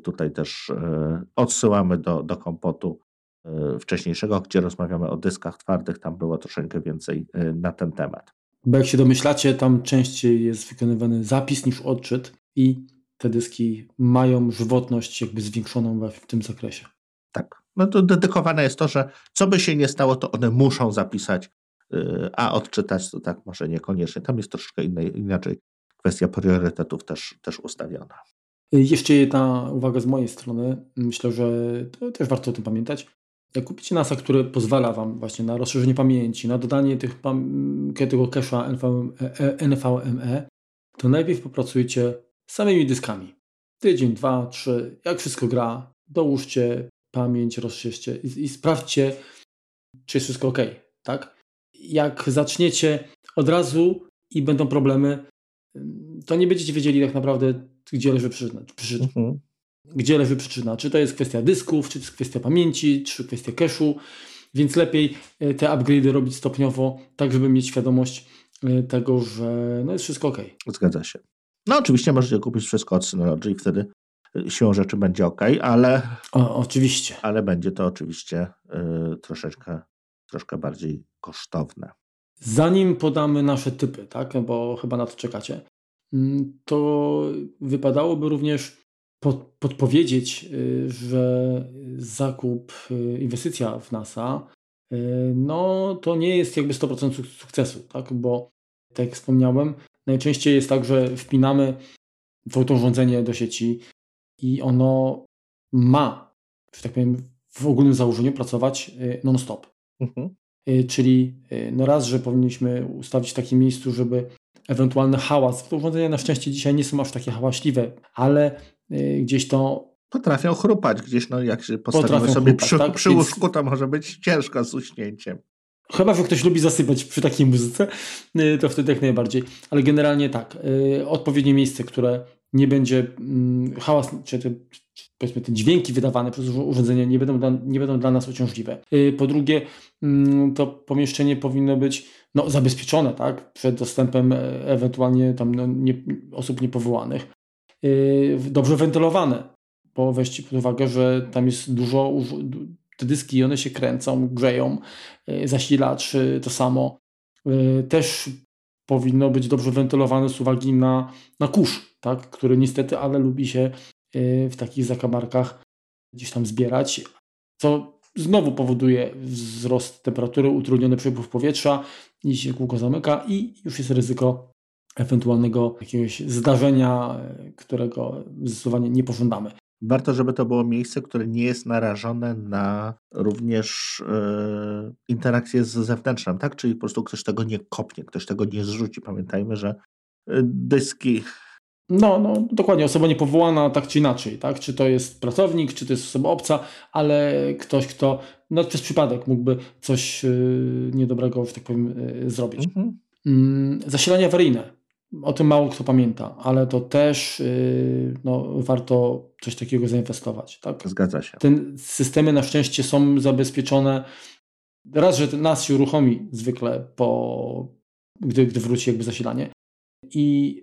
Speaker 2: tutaj też e, odsyłamy do, do kompotu e, wcześniejszego, gdzie rozmawiamy o dyskach twardych, tam było troszeczkę więcej e, na ten temat.
Speaker 1: Bo jak się domyślacie, tam częściej jest wykonywany zapis niż odczyt i te dyski mają żywotność jakby zwiększoną w tym zakresie.
Speaker 2: Tak. No to dedykowane jest to, że co by się nie stało, to one muszą zapisać, y, a odczytać to tak może niekoniecznie. Tam jest troszeczkę innej, inaczej kwestia priorytetów też, też ustawiona.
Speaker 1: Jeszcze jedna uwaga z mojej strony. Myślę, że też warto o tym pamiętać. Jak kupicie NASA, który pozwala Wam właśnie na rozszerzenie pamięci, na dodanie tych, tego cache'a NVMe, e, to najpierw popracujcie samymi dyskami. Tydzień, dwa, trzy, jak wszystko gra, dołóżcie pamięć, rozszerzcie i, i sprawdźcie, czy jest wszystko ok, tak? Jak zaczniecie od razu i będą problemy, to nie będziecie wiedzieli tak naprawdę, gdzie leży przyczyna. przyczyna. Mhm gdzie leży przyczyna. Czy to jest kwestia dysków, czy to jest kwestia pamięci, czy kwestia cache'u, więc lepiej e, te upgrade'y robić stopniowo, tak żeby mieć świadomość e, tego, że no jest wszystko ok.
Speaker 2: Zgadza się. No oczywiście możecie kupić wszystko od Synology i wtedy siłą rzeczy będzie ok, ale...
Speaker 1: O, oczywiście.
Speaker 2: Ale będzie to oczywiście y, troszeczkę, troszkę bardziej kosztowne.
Speaker 1: Zanim podamy nasze typy, tak, bo chyba na to czekacie, mm, to wypadałoby również pod, podpowiedzieć, y, że zakup, y, inwestycja w NASA, y, no to nie jest jakby 100% sukcesu, tak? Bo tak jak wspomniałem, najczęściej jest tak, że wpinamy to, to urządzenie do sieci i ono ma, że tak powiem, w ogólnym założeniu pracować non-stop. Mhm. Czyli no raz, że powinniśmy ustawić w takim miejscu, żeby ewentualny hałas, te urządzenia na szczęście dzisiaj nie są aż takie hałaśliwe, ale Y, gdzieś to
Speaker 2: Potrafią chrupać gdzieś, no jak się postawimy sobie chrupać, przy, tak? przy łóżku, to może być ciężko z uśnięciem.
Speaker 1: Chyba, że ktoś lubi zasypać przy takiej muzyce, y, to wtedy jak najbardziej. Ale generalnie tak, y, odpowiednie miejsce, które nie będzie mm, hałas, czy te, powiedzmy te dźwięki wydawane przez urządzenie nie będą dla, nie będą dla nas uciążliwe. Po drugie, mm, to pomieszczenie powinno być no, zabezpieczone tak, przed dostępem e, ewentualnie tam no, nie, osób niepowołanych. Y, dobrze wentylowane, bo weźcie pod uwagę, że tam jest dużo, te dyski one się kręcą, grzeją, y, zasilacz to samo. Y, też powinno być dobrze wentylowane z uwagi na, na kurz, tak? który niestety, ale lubi się w takich zakamarkach gdzieś tam zbierać, co znowu powoduje wzrost temperatury, utrudniony przepływ powietrza i się kółko zamyka i już jest ryzyko ewentualnego jakiegoś zdarzenia, którego zdecydowanie nie pożądamy.
Speaker 2: Warto, żeby to było miejsce, które nie jest narażone na również yy, interakcję z zewnętrzem, tak? Czyli po prostu ktoś tego nie kopnie, ktoś tego nie zrzuci. Pamiętajmy, że e, dyski.
Speaker 1: No, no, dokładnie, osoba niepowołana tak czy inaczej, tak? Czy to jest pracownik, czy to jest osoba obca, ale ktoś, kto no, przez przypadek mógłby coś yy, niedobrego, że tak powiem, yy, zrobić. Mhm. Mm, zasilanie awaryjne o tym mało kto pamięta, ale to też yy, no, warto coś takiego zainwestować. Tak?
Speaker 2: Zgadza się.
Speaker 1: Te systemy na szczęście są zabezpieczone. Raz, że nas się uruchomi zwykle po, gdy, gdy wróci jakby zasilanie. I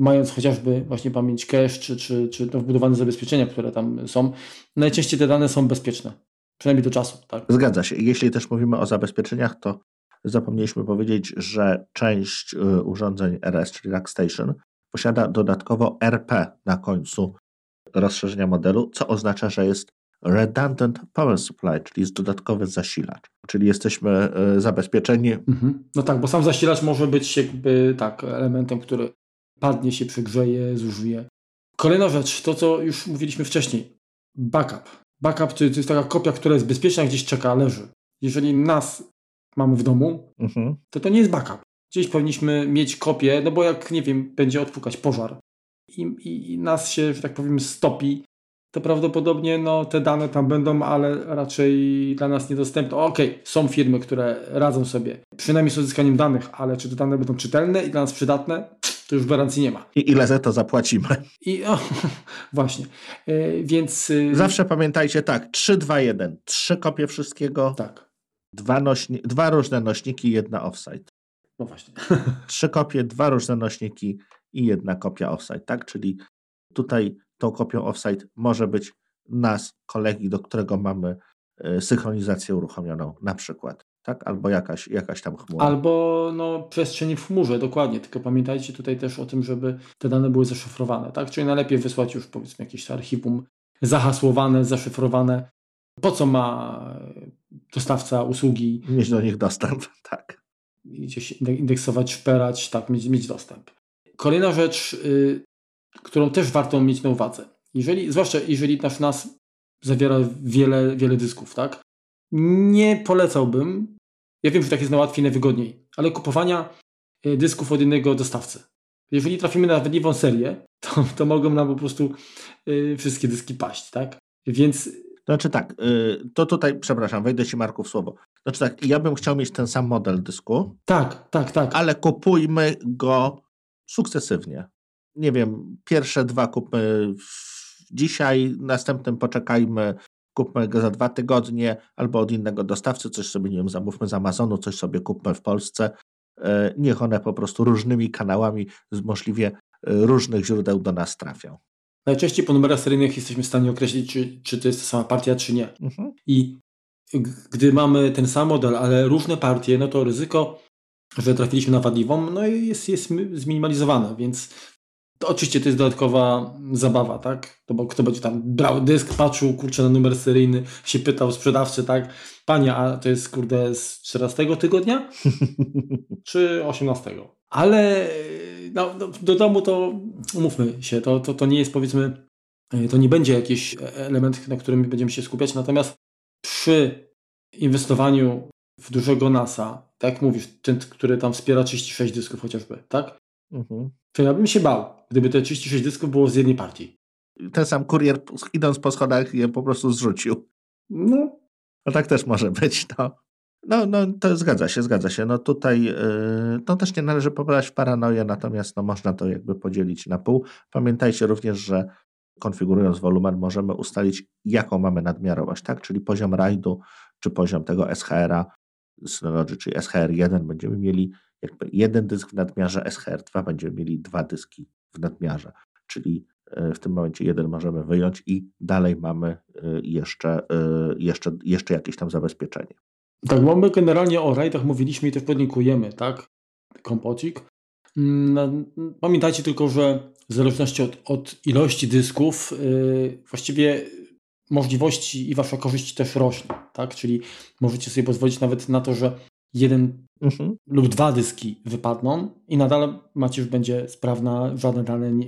Speaker 1: mając chociażby właśnie pamięć cache, czy, czy, czy to wbudowane zabezpieczenia, które tam są, najczęściej te dane są bezpieczne. Przynajmniej do czasu. Tak?
Speaker 2: Zgadza się. Jeśli też mówimy o zabezpieczeniach, to zapomnieliśmy powiedzieć, że część y, urządzeń RS, czyli Rackstation, posiada dodatkowo RP na końcu rozszerzenia modelu, co oznacza, że jest redundant power supply, czyli jest dodatkowy zasilacz, czyli jesteśmy e, zabezpieczeni. Mhm.
Speaker 1: No tak, bo sam zasilacz może być jakby tak elementem, który padnie się, przegrzeje, zużyje. Kolejna rzecz, to co już mówiliśmy wcześniej, backup. Backup to, to jest taka kopia, która jest bezpieczna, gdzieś czeka, leży. Jeżeli nas mamy w domu, mhm. to to nie jest backup. Gdzieś powinniśmy mieć kopię, no bo jak, nie wiem, będzie odpukać pożar i, i, i nas się, że tak powiem, stopi, to prawdopodobnie no, te dane tam będą, ale raczej dla nas niedostępne. Okej, okay, są firmy, które radzą sobie przynajmniej z uzyskaniem danych, ale czy te dane będą czytelne i dla nas przydatne, to już gwarancji nie ma.
Speaker 2: I ile za to zapłacimy?
Speaker 1: I o, [laughs] właśnie. E, więc.
Speaker 2: Y, Zawsze pamiętajcie tak: 3, 2, 1. Trzy kopie wszystkiego.
Speaker 1: Tak.
Speaker 2: Dwa, nośni dwa różne nośniki, jedna offsite.
Speaker 1: No właśnie. [laughs]
Speaker 2: Trzy kopie, dwa różne nośniki i jedna kopia offsite, tak? Czyli tutaj tą kopią offsite może być nas, kolegi, do którego mamy e, synchronizację uruchomioną, na przykład. Tak? Albo jakaś, jakaś tam chmura.
Speaker 1: Albo no, przestrzeń w chmurze, dokładnie. Tylko pamiętajcie tutaj też o tym, żeby te dane były zaszyfrowane. Tak? Czyli najlepiej wysłać już powiedzmy jakieś archiwum zahasłowane, zaszyfrowane. Po co ma dostawca usługi?
Speaker 2: Mieć do nich dostęp, [laughs] tak.
Speaker 1: Gdzieś indeksować, szperać, tak, mieć, mieć dostęp. Kolejna rzecz, y, którą też warto mieć na uwadze. Jeżeli, zwłaszcza jeżeli nasz NAS zawiera wiele, wiele dysków, tak? Nie polecałbym, ja wiem, że tak jest najłatwiej, najwygodniej, ale kupowania y, dysków od innego dostawcy. Jeżeli trafimy na wadliwą serię, to, to mogą nam po prostu y, wszystkie dyski paść, tak? Więc
Speaker 2: znaczy tak, to tutaj, przepraszam, wejdę Ci Marku w słowo. Znaczy tak, ja bym chciał mieć ten sam model dysku.
Speaker 1: Tak, tak, tak.
Speaker 2: Ale kupujmy go sukcesywnie. Nie wiem, pierwsze dwa kupmy dzisiaj, następnym poczekajmy, kupmy go za dwa tygodnie, albo od innego dostawcy, coś sobie, nie wiem, zamówmy z Amazonu, coś sobie kupmy w Polsce. E, niech one po prostu różnymi kanałami z możliwie e, różnych źródeł do nas trafią.
Speaker 1: Najczęściej po numerach seryjnych jesteśmy w stanie określić, czy, czy to jest ta sama partia, czy nie. Mhm. I gdy mamy ten sam model, ale różne partie, no to ryzyko że trafiliśmy na wadliwą, no jest, jest zminimalizowane, więc to oczywiście to jest dodatkowa zabawa, tak? To bo kto będzie tam brał dysk, patrzył, kurczę, na numer seryjny, się pytał sprzedawcy, tak? Panie, a to jest, kurde, z 14 tygodnia? [laughs] Czy 18? Ale no, no, do domu to, umówmy się, to, to, to nie jest, powiedzmy, to nie będzie jakiś element, na którym będziemy się skupiać, natomiast przy inwestowaniu w dużego NASA, tak jak mówisz, ten, który tam wspiera 36 dysków chociażby, tak? Mhm. To ja bym się bał, gdyby te 36 dysków było z jednej partii.
Speaker 2: Ten sam kurier idąc po schodach je po prostu zrzucił.
Speaker 1: No.
Speaker 2: No tak też może być, no. No, no to zgadza się, zgadza się. No tutaj yy, no też nie należy popadać w paranoję, natomiast no, można to jakby podzielić na pół. Pamiętajcie również, że konfigurując wolumen możemy ustalić, jaką mamy nadmiarowość, tak? Czyli poziom rajdu, czy poziom tego SHR-a, Synology, czyli SHR1 będziemy mieli jakby jeden dysk w nadmiarze, SHR2 będziemy mieli dwa dyski w nadmiarze, czyli e, w tym momencie jeden możemy wyjąć i dalej mamy e, jeszcze, e, jeszcze, jeszcze jakieś tam zabezpieczenie.
Speaker 1: Tak, bo my generalnie o rajdach mówiliśmy i też podlinkujemy, tak? Kompocik. Mm, pamiętajcie tylko, że w zależności od, od ilości dysków, właściwie możliwości i wasza korzyść też rośnie, tak? Czyli możecie sobie pozwolić nawet na to, że jeden mhm. lub dwa dyski wypadną i nadal macie już będzie sprawna, żadne dane nie,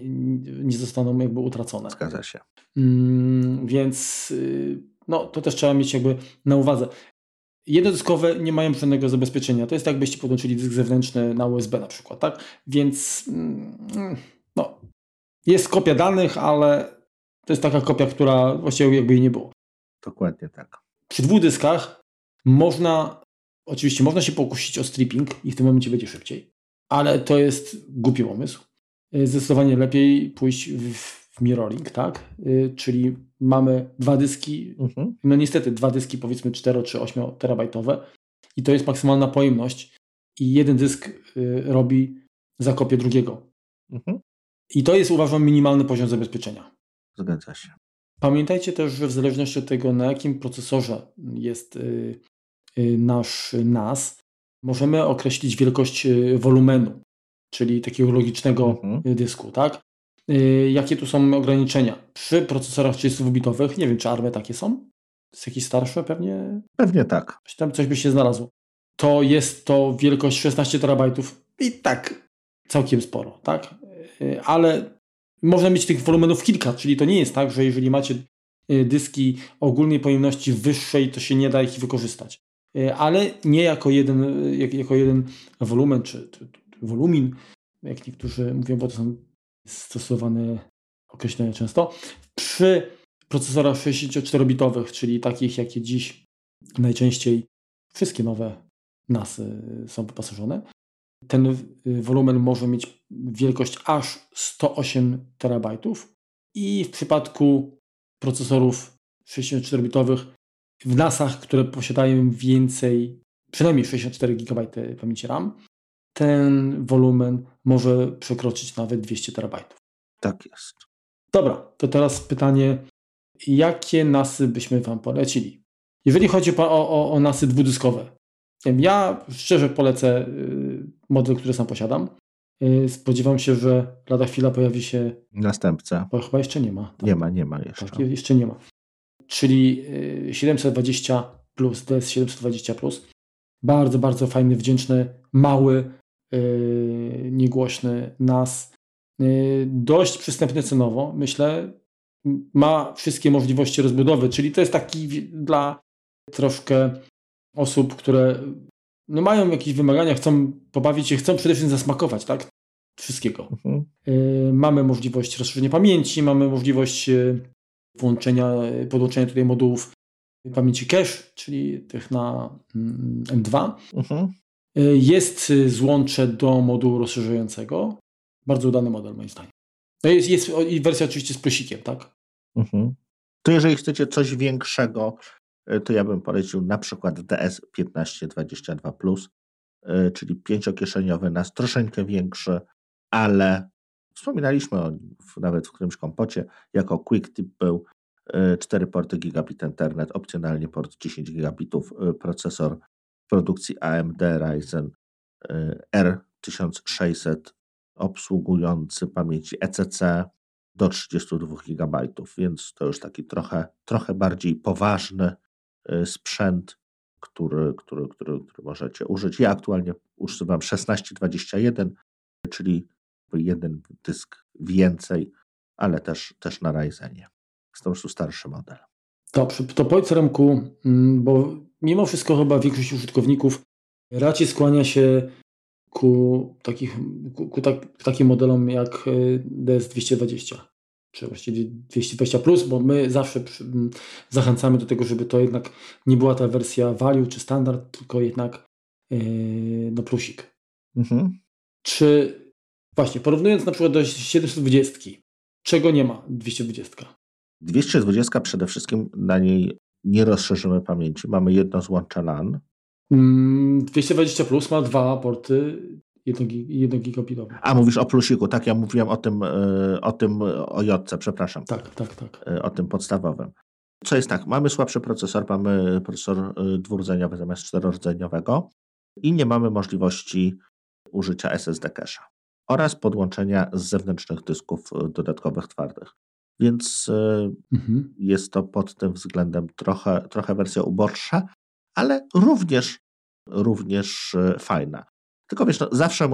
Speaker 1: nie zostaną jakby utracone.
Speaker 2: Zgadza się.
Speaker 1: Mm, więc y, no, to też trzeba mieć jakby na uwadze. Jednodyskowe nie mają żadnego zabezpieczenia. To jest tak, jakbyście podłączyli dysk zewnętrzny na USB na przykład, tak? Więc mm, no, jest kopia danych, ale to jest taka kopia, która właściwie jakby jej nie było.
Speaker 2: Dokładnie tak.
Speaker 1: Przy dwóch dyskach można, oczywiście można się pokusić o stripping i w tym momencie będzie szybciej, ale to jest głupi pomysł. Y, zdecydowanie lepiej pójść w, mirroring, tak? Y, czyli mamy dwa dyski, mhm. no niestety dwa dyski powiedzmy 4 czy 8 terabajtowe i to jest maksymalna pojemność i jeden dysk y, robi zakopię drugiego. Mhm. I to jest uważam minimalny poziom zabezpieczenia.
Speaker 2: Zgadza się.
Speaker 1: Pamiętajcie też, że w zależności od tego, na jakim procesorze jest y, y, nasz NAS, możemy określić wielkość y, wolumenu, czyli takiego logicznego mhm. dysku, tak? Jakie tu są ograniczenia? Przy procesorach 32-bitowych, nie wiem, czy ARME takie są? Jest jakieś starsze pewnie?
Speaker 2: Pewnie tak.
Speaker 1: Tam coś by się znalazło. To jest to wielkość 16 terabajtów i tak całkiem sporo, tak? Ale można mieć tych wolumenów kilka, czyli to nie jest tak, że jeżeli macie y, dyski ogólnej pojemności wyższej, to się nie da ich wykorzystać. Y, ale nie jako jeden, y, jako jeden wolumen, czy, wolumin, jak niektórzy mówią, bo to są stosowane określenia często. Przy procesorach 64-bitowych, czyli takich, jakie dziś najczęściej wszystkie nowe NASy są wyposażone, ten y, wolumen może mieć wielkość aż 108 terabajtów i w przypadku procesorów 64-bitowych w NASach, które posiadają więcej, przynajmniej 64 GB pamięci RAM, ten wolumen może przekroczyć nawet 200 terabajtów.
Speaker 2: Tak jest.
Speaker 1: Dobra, to teraz pytanie, jakie NASy byśmy Wam polecili? Jeżeli chodzi o, o, o NASy dwudyskowe, ja szczerze polecę y, model, który sam posiadam. Y, spodziewam się, że lada chwila pojawi się.
Speaker 2: Następca.
Speaker 1: Bo chyba jeszcze nie ma. Tak?
Speaker 2: Nie ma, nie ma jeszcze.
Speaker 1: Tak, jeszcze nie ma. Czyli 720 y, plus, DS 720 plus. Bardzo, bardzo fajny, wdzięczny, mały, yy, niegłośny NAS. Yy, dość przystępny cenowo, myślę. Ma wszystkie możliwości rozbudowy, czyli to jest taki dla troszkę osób, które no mają jakieś wymagania, chcą pobawić się, chcą przede wszystkim zasmakować, tak? Wszystkiego. Mhm. Y, mamy możliwość rozszerzenia pamięci, mamy możliwość y, włączenia, y, podłączenia tutaj modułów pamięci cache, czyli tych na mm, M2. Mhm. Jest złącze do modułu rozszerzającego. Bardzo udany model, moim zdaniem. No jest, jest wersja oczywiście z plusikiem, tak?
Speaker 2: Mhm. To jeżeli chcecie coś większego, to ja bym polecił na przykład DS 1522 Plus, e, czyli pięciokieszeniowy nas, troszeczkę większy, ale wspominaliśmy o nim nawet w którymś kompocie, jako Quick Tip był 4 e, porty gigabit Ethernet, opcjonalnie port 10 gigabitów, procesor produkcji AMD Ryzen R1600 obsługujący pamięci ECC do 32 GB, więc to już taki trochę, trochę bardziej poważny sprzęt, który, który, który, który możecie użyć. Ja aktualnie używam 1621, czyli jeden dysk więcej, ale też, też na Ryzenie. Jest to po prostu starszy model.
Speaker 1: Dobrze, to powiedz Remku, mm, bo mimo wszystko chyba większość użytkowników raczej skłania się ku, takich, ku, ku tak, takim modelom jak y, DS220 czy właściwie 220, plus, bo my zawsze zachęcamy do tego, żeby to jednak nie była ta wersja value czy standard, tylko jednak yy, no plusik. Mhm. Czy właśnie porównując na przykład do 720, czego nie ma 220?
Speaker 2: 220 przede wszystkim na niej nie rozszerzymy pamięci. Mamy jedno złącze LAN.
Speaker 1: 220 mm, plus ma dwa porty 1 gigabitowy.
Speaker 2: A mówisz o plusiku, tak? Ja mówiłem o tym, e, o tym, o jodce, przepraszam.
Speaker 1: Tak, tak, tak.
Speaker 2: E, o tym podstawowym. Co jest tak, mamy słabszy procesor, mamy procesor e, dwurdzeniowy zamiast czterordzeniowego i nie mamy możliwości użycia SSD cache'a oraz podłączenia z zewnętrznych dysków dodatkowych twardych. Więc mhm. jest to pod tym względem trochę, trochę wersja uboższa, ale również, również fajna. Tylko wiesz, no, zawsze,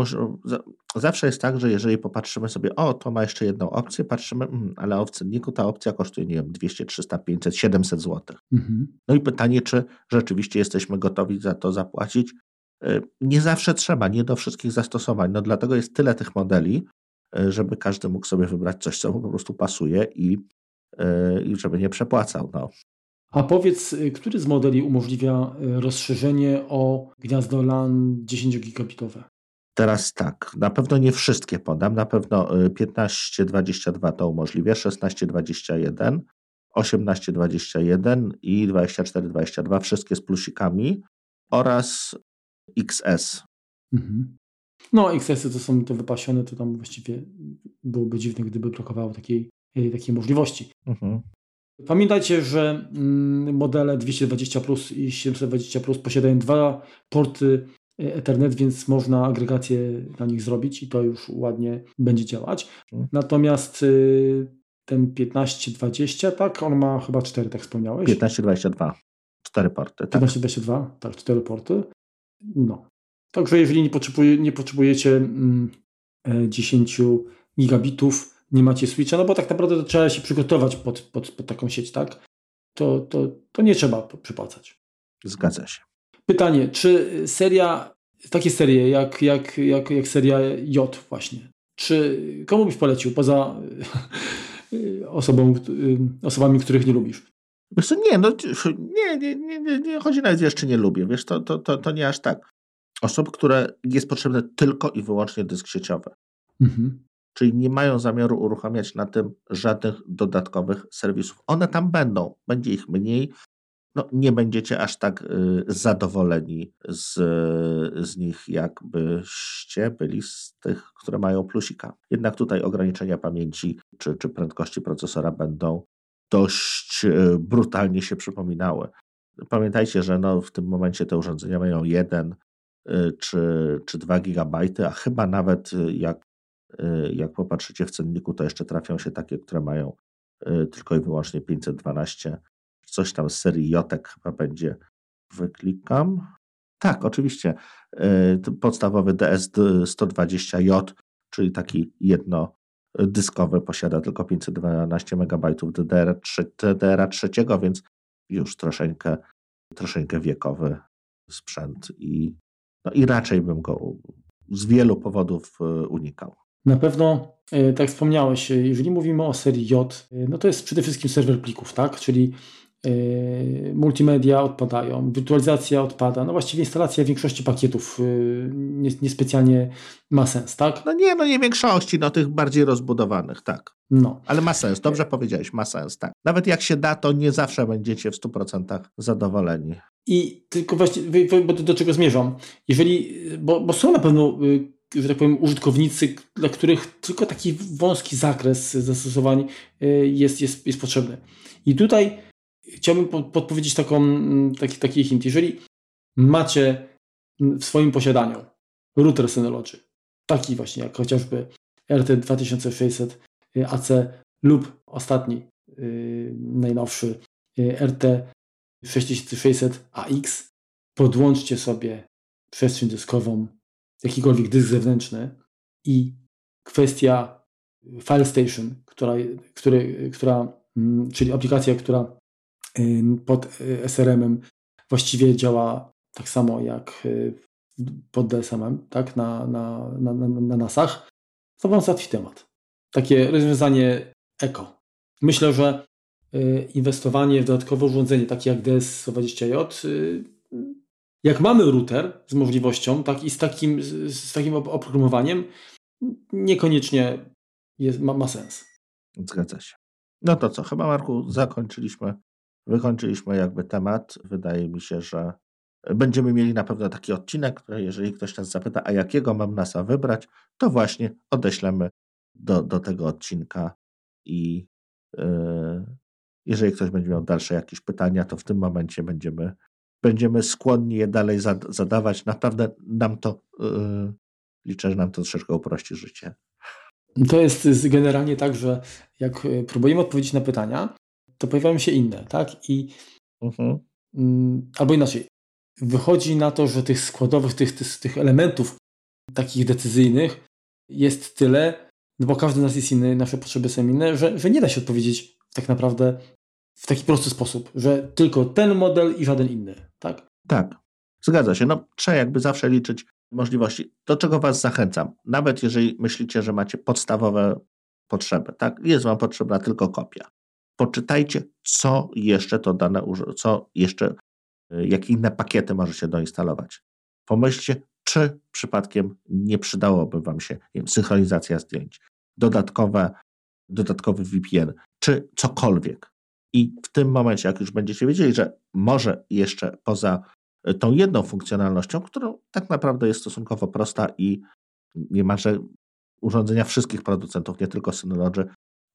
Speaker 2: zawsze jest tak, że jeżeli popatrzymy sobie, o, to ma jeszcze jedną opcję, patrzymy, mm, ale w cenniku ta opcja kosztuje, nie wiem, 200, 300, 500, 700 zł. Mhm. No i pytanie, czy rzeczywiście jesteśmy gotowi za to zapłacić? Y, nie zawsze trzeba, nie do wszystkich zastosowań. No dlatego jest tyle tych modeli, y, żeby każdy mógł sobie wybrać coś, co mu po prostu pasuje i, y, i żeby nie przepłacał. No.
Speaker 1: A powiedz, y, który z modeli umożliwia y, rozszerzenie o gniazdo LAN 10 gigabitowe?
Speaker 2: Teraz tak, na pewno nie wszystkie podam, na pewno 1522 y, to umożliwia, 1621, 1821 i 2422, wszystkie z plusikami oraz XS. Mhm.
Speaker 1: No, XS-y to są te wypasione, to tam właściwie byłoby dziwne, gdyby brakowało takiej, takiej możliwości. Mhm. Pamiętajcie, że mm, modele 220 Plus i 720 Plus posiadają dwa porty e, Ethernet, więc można agregację na nich zrobić i to już ładnie będzie działać. Mhm. Natomiast y, ten 1520, tak, on ma chyba cztery, tak wspomniałeś?
Speaker 2: 1522, cztery porty. Tak.
Speaker 1: 1522, tak, cztery porty. No. Także jeżeli nie, potrzebuje, nie potrzebujecie mm, 10 e, gigabitów, nie macie switcha, no bo tak naprawdę to trzeba się przygotować pod, pod, pod taką sieć, tak? To, to, to nie trzeba przypłacać.
Speaker 2: Zgadza się.
Speaker 1: Pytanie, czy seria, takie serie jak, jak, jak, jak seria J właśnie, czy komu byś polecił poza [laughs] osobą, osobami, których nie lubisz?
Speaker 2: Wiesz co, nie, no, nie, nie, nie, nie, chodzi nawet wiesz, czy nie lubię, wiesz, to, to, to, to nie aż tak. Osób, które jest potrzebne tylko i wyłącznie dysk sieciowy. Mhm. Czyli nie mają zamiaru uruchamiać na tym żadnych dodatkowych serwisów. One tam będą, będzie ich mniej, no, nie będziecie aż tak y, zadowoleni z, z nich, jakbyście byli z tych, które mają plusika. Jednak tutaj ograniczenia pamięci czy, czy prędkości procesora będą dość y, brutalnie się przypominały. Pamiętajcie, że no, w tym momencie te urządzenia mają 1 y, czy, czy 2 gigabajty, a chyba nawet jak, jak popatrzycie w cenniku, to jeszcze trafią się takie, które mają tylko i wyłącznie 512 coś tam z serii Jotek chyba będzie. Wyklikam. Tak, oczywiście. E, podstawowy DS120J, czyli taki jednodyskowy, posiada tylko 512 MB DDR, trzeciego, więc już troszeczkę, troszeczkę wiekowy sprzęt i, no i raczej bym go z wielu powodów unikał.
Speaker 1: Na pewno, e, tak wspomniałeś, jeżeli mówimy o serii J, no to jest przede wszystkim serwer plików, tak? Czyli multimedia odpadają, wirtualizacja odpada, no właściwie instalacja większości pakietów niespecjalnie ma sens, tak?
Speaker 2: No nie, no nie większości, no tych bardziej rozbudowanych, tak. No. Ale ma sens, dobrze powiedziałeś, ma sens, tak. Nawet jak się da, to nie zawsze będziecie w 100% zadowoleni.
Speaker 1: I tylko właśnie, bo do czego zmierzam? Jeżeli, bo, bo są na pewno yy, że tak powiem, użytkownicy, dla których tylko taki wąski zakres zastosowań jest, jest, jest potrzebny. I tutaj chciałbym podpowiedzieć taką, taki, taki hint. Jeżeli macie w swoim posiadaniu router Synology, taki właśnie jak chociażby RT2600 AC lub ostatni, yy, najnowszy yy, RT6600 AX, podłączcie sobie przestrzeń dyskową, jakikolwiek dysk zewnętrzny i kwestia File Station, która, który, która, mm, czyli aplikacja, która pod y, SRM-em właściwie działa tak samo jak y, pod DSM-em, tak, na, na, na, na, na NASach, to Wam załatwi temat. Takie rozwiązanie eko. Myślę, że y, inwestowanie w dodatkowe urządzenie, takie jak DS120J, jak mamy router z możliwością, tak i z takim, z takim oprogramowaniem, niekoniecznie jest, ma, ma sens.
Speaker 2: Zgadza się. No to co, chyba Marku zakończyliśmy wykończyliśmy jakby temat. Wydaje mi się, że będziemy mieli na pewno taki odcinek, który jeżeli ktoś nas zapyta, a jakiego mam NASA wybrać, to właśnie odeślemy do, do tego odcinka i yy, jeżeli ktoś będzie miał dalsze jakieś pytania, to w tym momencie będziemy, będziemy skłonni je dalej zadawać. Naprawdę nam to, yy, liczę, że nam to troszeczkę uprości życie.
Speaker 1: To jest generalnie tak, że jak próbujemy odpowiedzieć na pytania, to pojawiają się inne, tak? I mhm. Mm, albo inaczej, wychodzi na to, że tych składowych, tych, tych, tych elementów takich decyzyjnych jest tyle, no bo każdy z nas jest inny, nasze potrzeby są inne, że, że nie da się odpowiedzieć tak naprawdę w taki prosty sposób, że tylko ten model i żaden inny, tak?
Speaker 2: Tak, zgadza się. No, trzeba jakby zawsze liczyć możliwości. Do czego Was zachęcam? Nawet jeżeli myślicie, że macie podstawowe potrzeby, tak? Jest Wam potrzebna tylko kopia poczytajcie, co jeszcze to dane, co jeszcze, y, jakie inne pakiety możecie doinstalować. Pomyślcie, czy przypadkiem nie przydałoby Wam się wiem, synchronizacja zdjęć, dodatkowe, dodatkowy VPN, czy cokolwiek. I w tym momencie, jak już będziecie wiedzieli, że może jeszcze poza y, tą jedną funkcjonalnością, którą tak naprawdę jest stosunkowo prosta i niemalże urządzenia wszystkich producentów, nie tylko Synology,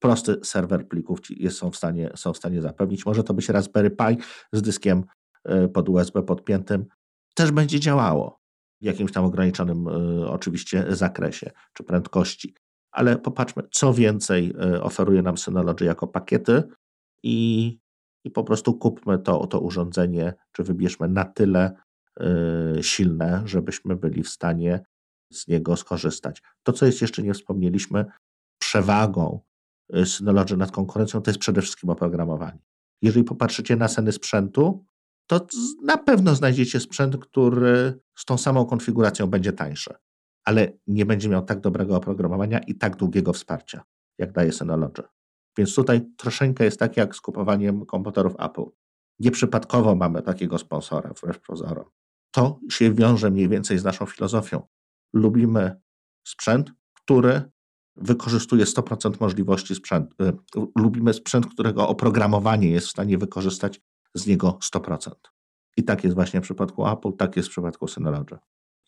Speaker 2: prosty serwer plików jest, są, w stanie, są w stanie zapewnić. Może to być Raspberry Pi z dyskiem e, pod USB podpiętym. Też będzie działało w jakimś tam ograniczonym e, oczywiście zakresie czy prędkości. Ale popatrzmy, co więcej e, oferuje nam Synology jako pakiety i, i po prostu kupmy to, to urządzenie, czy wybierzmy na tyle silne, żebyśmy byli w stanie z niego skorzystać. To, co jest jeszcze nie wspomnieliśmy, przewagą y, Synology nad konkurencją, to jest przede wszystkim oprogramowanie. Jeżeli popatrzycie na ceny sprzętu, to na pewno znajdziecie sprzęt, który z tą samą konfiguracją będzie tańszy, ale nie będzie miał tak dobrego oprogramowania i tak długiego wsparcia, jak daje Synology. Więc tutaj troszeczkę jest tak jak z kupowaniem komputerów Apple. Nieprzypadkowo mamy takiego sponsora, wbrew pozorom. To się wiąże mniej więcej z naszą filozofią lubimy sprzęt, który wykorzystuje 100% możliwości sprzętu. Y, lubimy sprzęt, którego oprogramowanie jest w stanie wykorzystać z niego 100%. I tak jest właśnie w przypadku Apple, tak jest w przypadku Synology.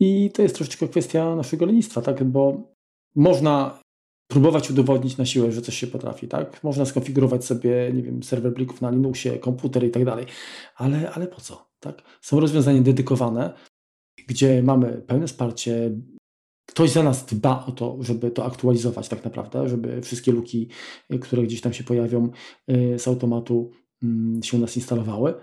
Speaker 1: I to jest troszeczkę kwestia naszego lenistwa, tak? bo można próbować udowodnić na siłę, że coś się potrafi, tak? Można skonfigurować sobie, nie wiem, serwer plików na Linuxie, komputer i tak dalej, ale, ale po co, tak? Są rozwiązania dedykowane, gdzie mamy pełne wsparcie, ktoś za nas dba o to, żeby to aktualizować tak naprawdę, żeby wszystkie luki, y, które gdzieś tam się pojawią y, z automatu mm, się u nas instalowały.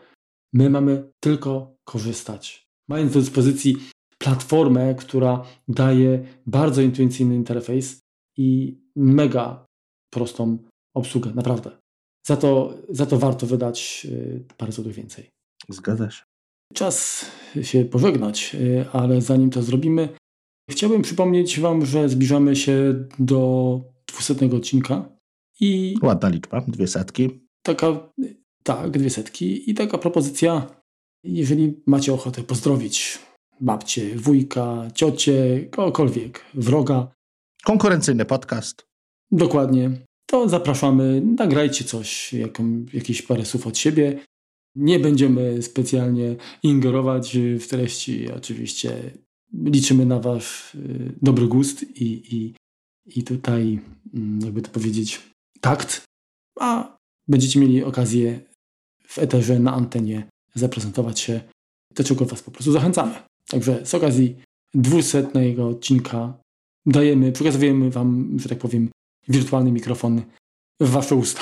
Speaker 1: My mamy tylko korzystać. Mając do dyspozycji platformę, która daje bardzo intuicyjny interfejs i mega prostą obsługę, naprawdę. Za to, za to warto wydać y, parę złotych więcej.
Speaker 2: Zgadza się.
Speaker 1: Czas się pożegnać, ale zanim to zrobimy, Chciałbym przypomnieć Wam, że zbliżamy się do 200 odcinka i.
Speaker 2: Ładna liczba, dwie setki.
Speaker 1: Taka, tak, dwie setki. I taka propozycja, jeżeli macie ochotę pozdrowić babcię, wujka, ciocie, kogokolwiek, wroga.
Speaker 2: Konkurencyjny podcast.
Speaker 1: Dokładnie. To zapraszamy, nagrajcie coś, jaką, jakieś parę słów od siebie. Nie będziemy specjalnie ingerować w treści. Oczywiście liczymy na Wasz y, dobry gust i, i, i tutaj, mm, jakby to powiedzieć, takt, a będziecie mieli okazję w eterze, na antenie zaprezentować się, do czego Was po prostu zachęcamy. Także z okazji dwusetnego odcinka dajemy, przekazujemy Wam, że tak powiem, wirtualny mikrofon w Wasze usta.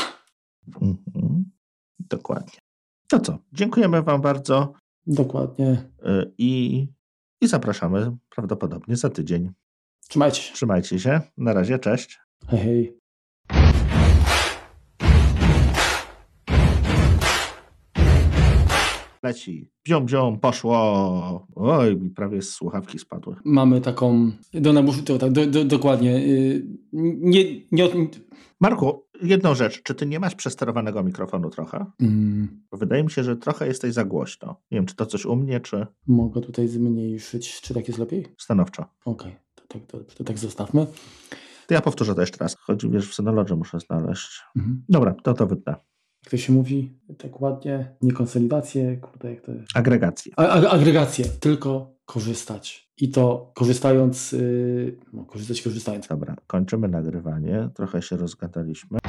Speaker 1: Mm -hmm.
Speaker 2: Dokładnie. To co? Dziękujemy Wam bardzo.
Speaker 1: Dokładnie.
Speaker 2: Y, I i zapraszamy prawdopodobnie za tydzień.
Speaker 1: Trzymajcie się.
Speaker 2: Trzymajcie się. Na razie, cześć.
Speaker 1: Hej, hej.
Speaker 2: Leci. Bziom, bziom, poszło. Oj, mi prawie słuchawki spadły.
Speaker 1: Mamy taką, do nabuszu, to tak, do, do, dokładnie. Y, nie, nie,
Speaker 2: Marku, jedną rzecz. Czy ty nie masz przesterowanego mikrofonu trochę? Mm. Wydaje mi się, że trochę jesteś za głośno. Nie wiem, czy to coś u mnie, czy...
Speaker 1: Mogę tutaj zmniejszyć. Czy tak jest lepiej?
Speaker 2: Stanowczo.
Speaker 1: Okej, okay. to, tak, to, to, tak zostawmy.
Speaker 2: To ja powtórzę to jeszcze raz. Chodzi, wiesz, w Synology muszę znaleźć. Mhm. Dobra, to to wytnę.
Speaker 1: Jak to się mówi tak ładnie, nie konsolidację, kurde, jak to jest?
Speaker 2: Agregację.
Speaker 1: A, agregację, tylko korzystać. I to korzystając, yy, no, korzystać korzystając.
Speaker 2: Dobra, kończymy nagrywanie. Trochę się rozgadaliśmy.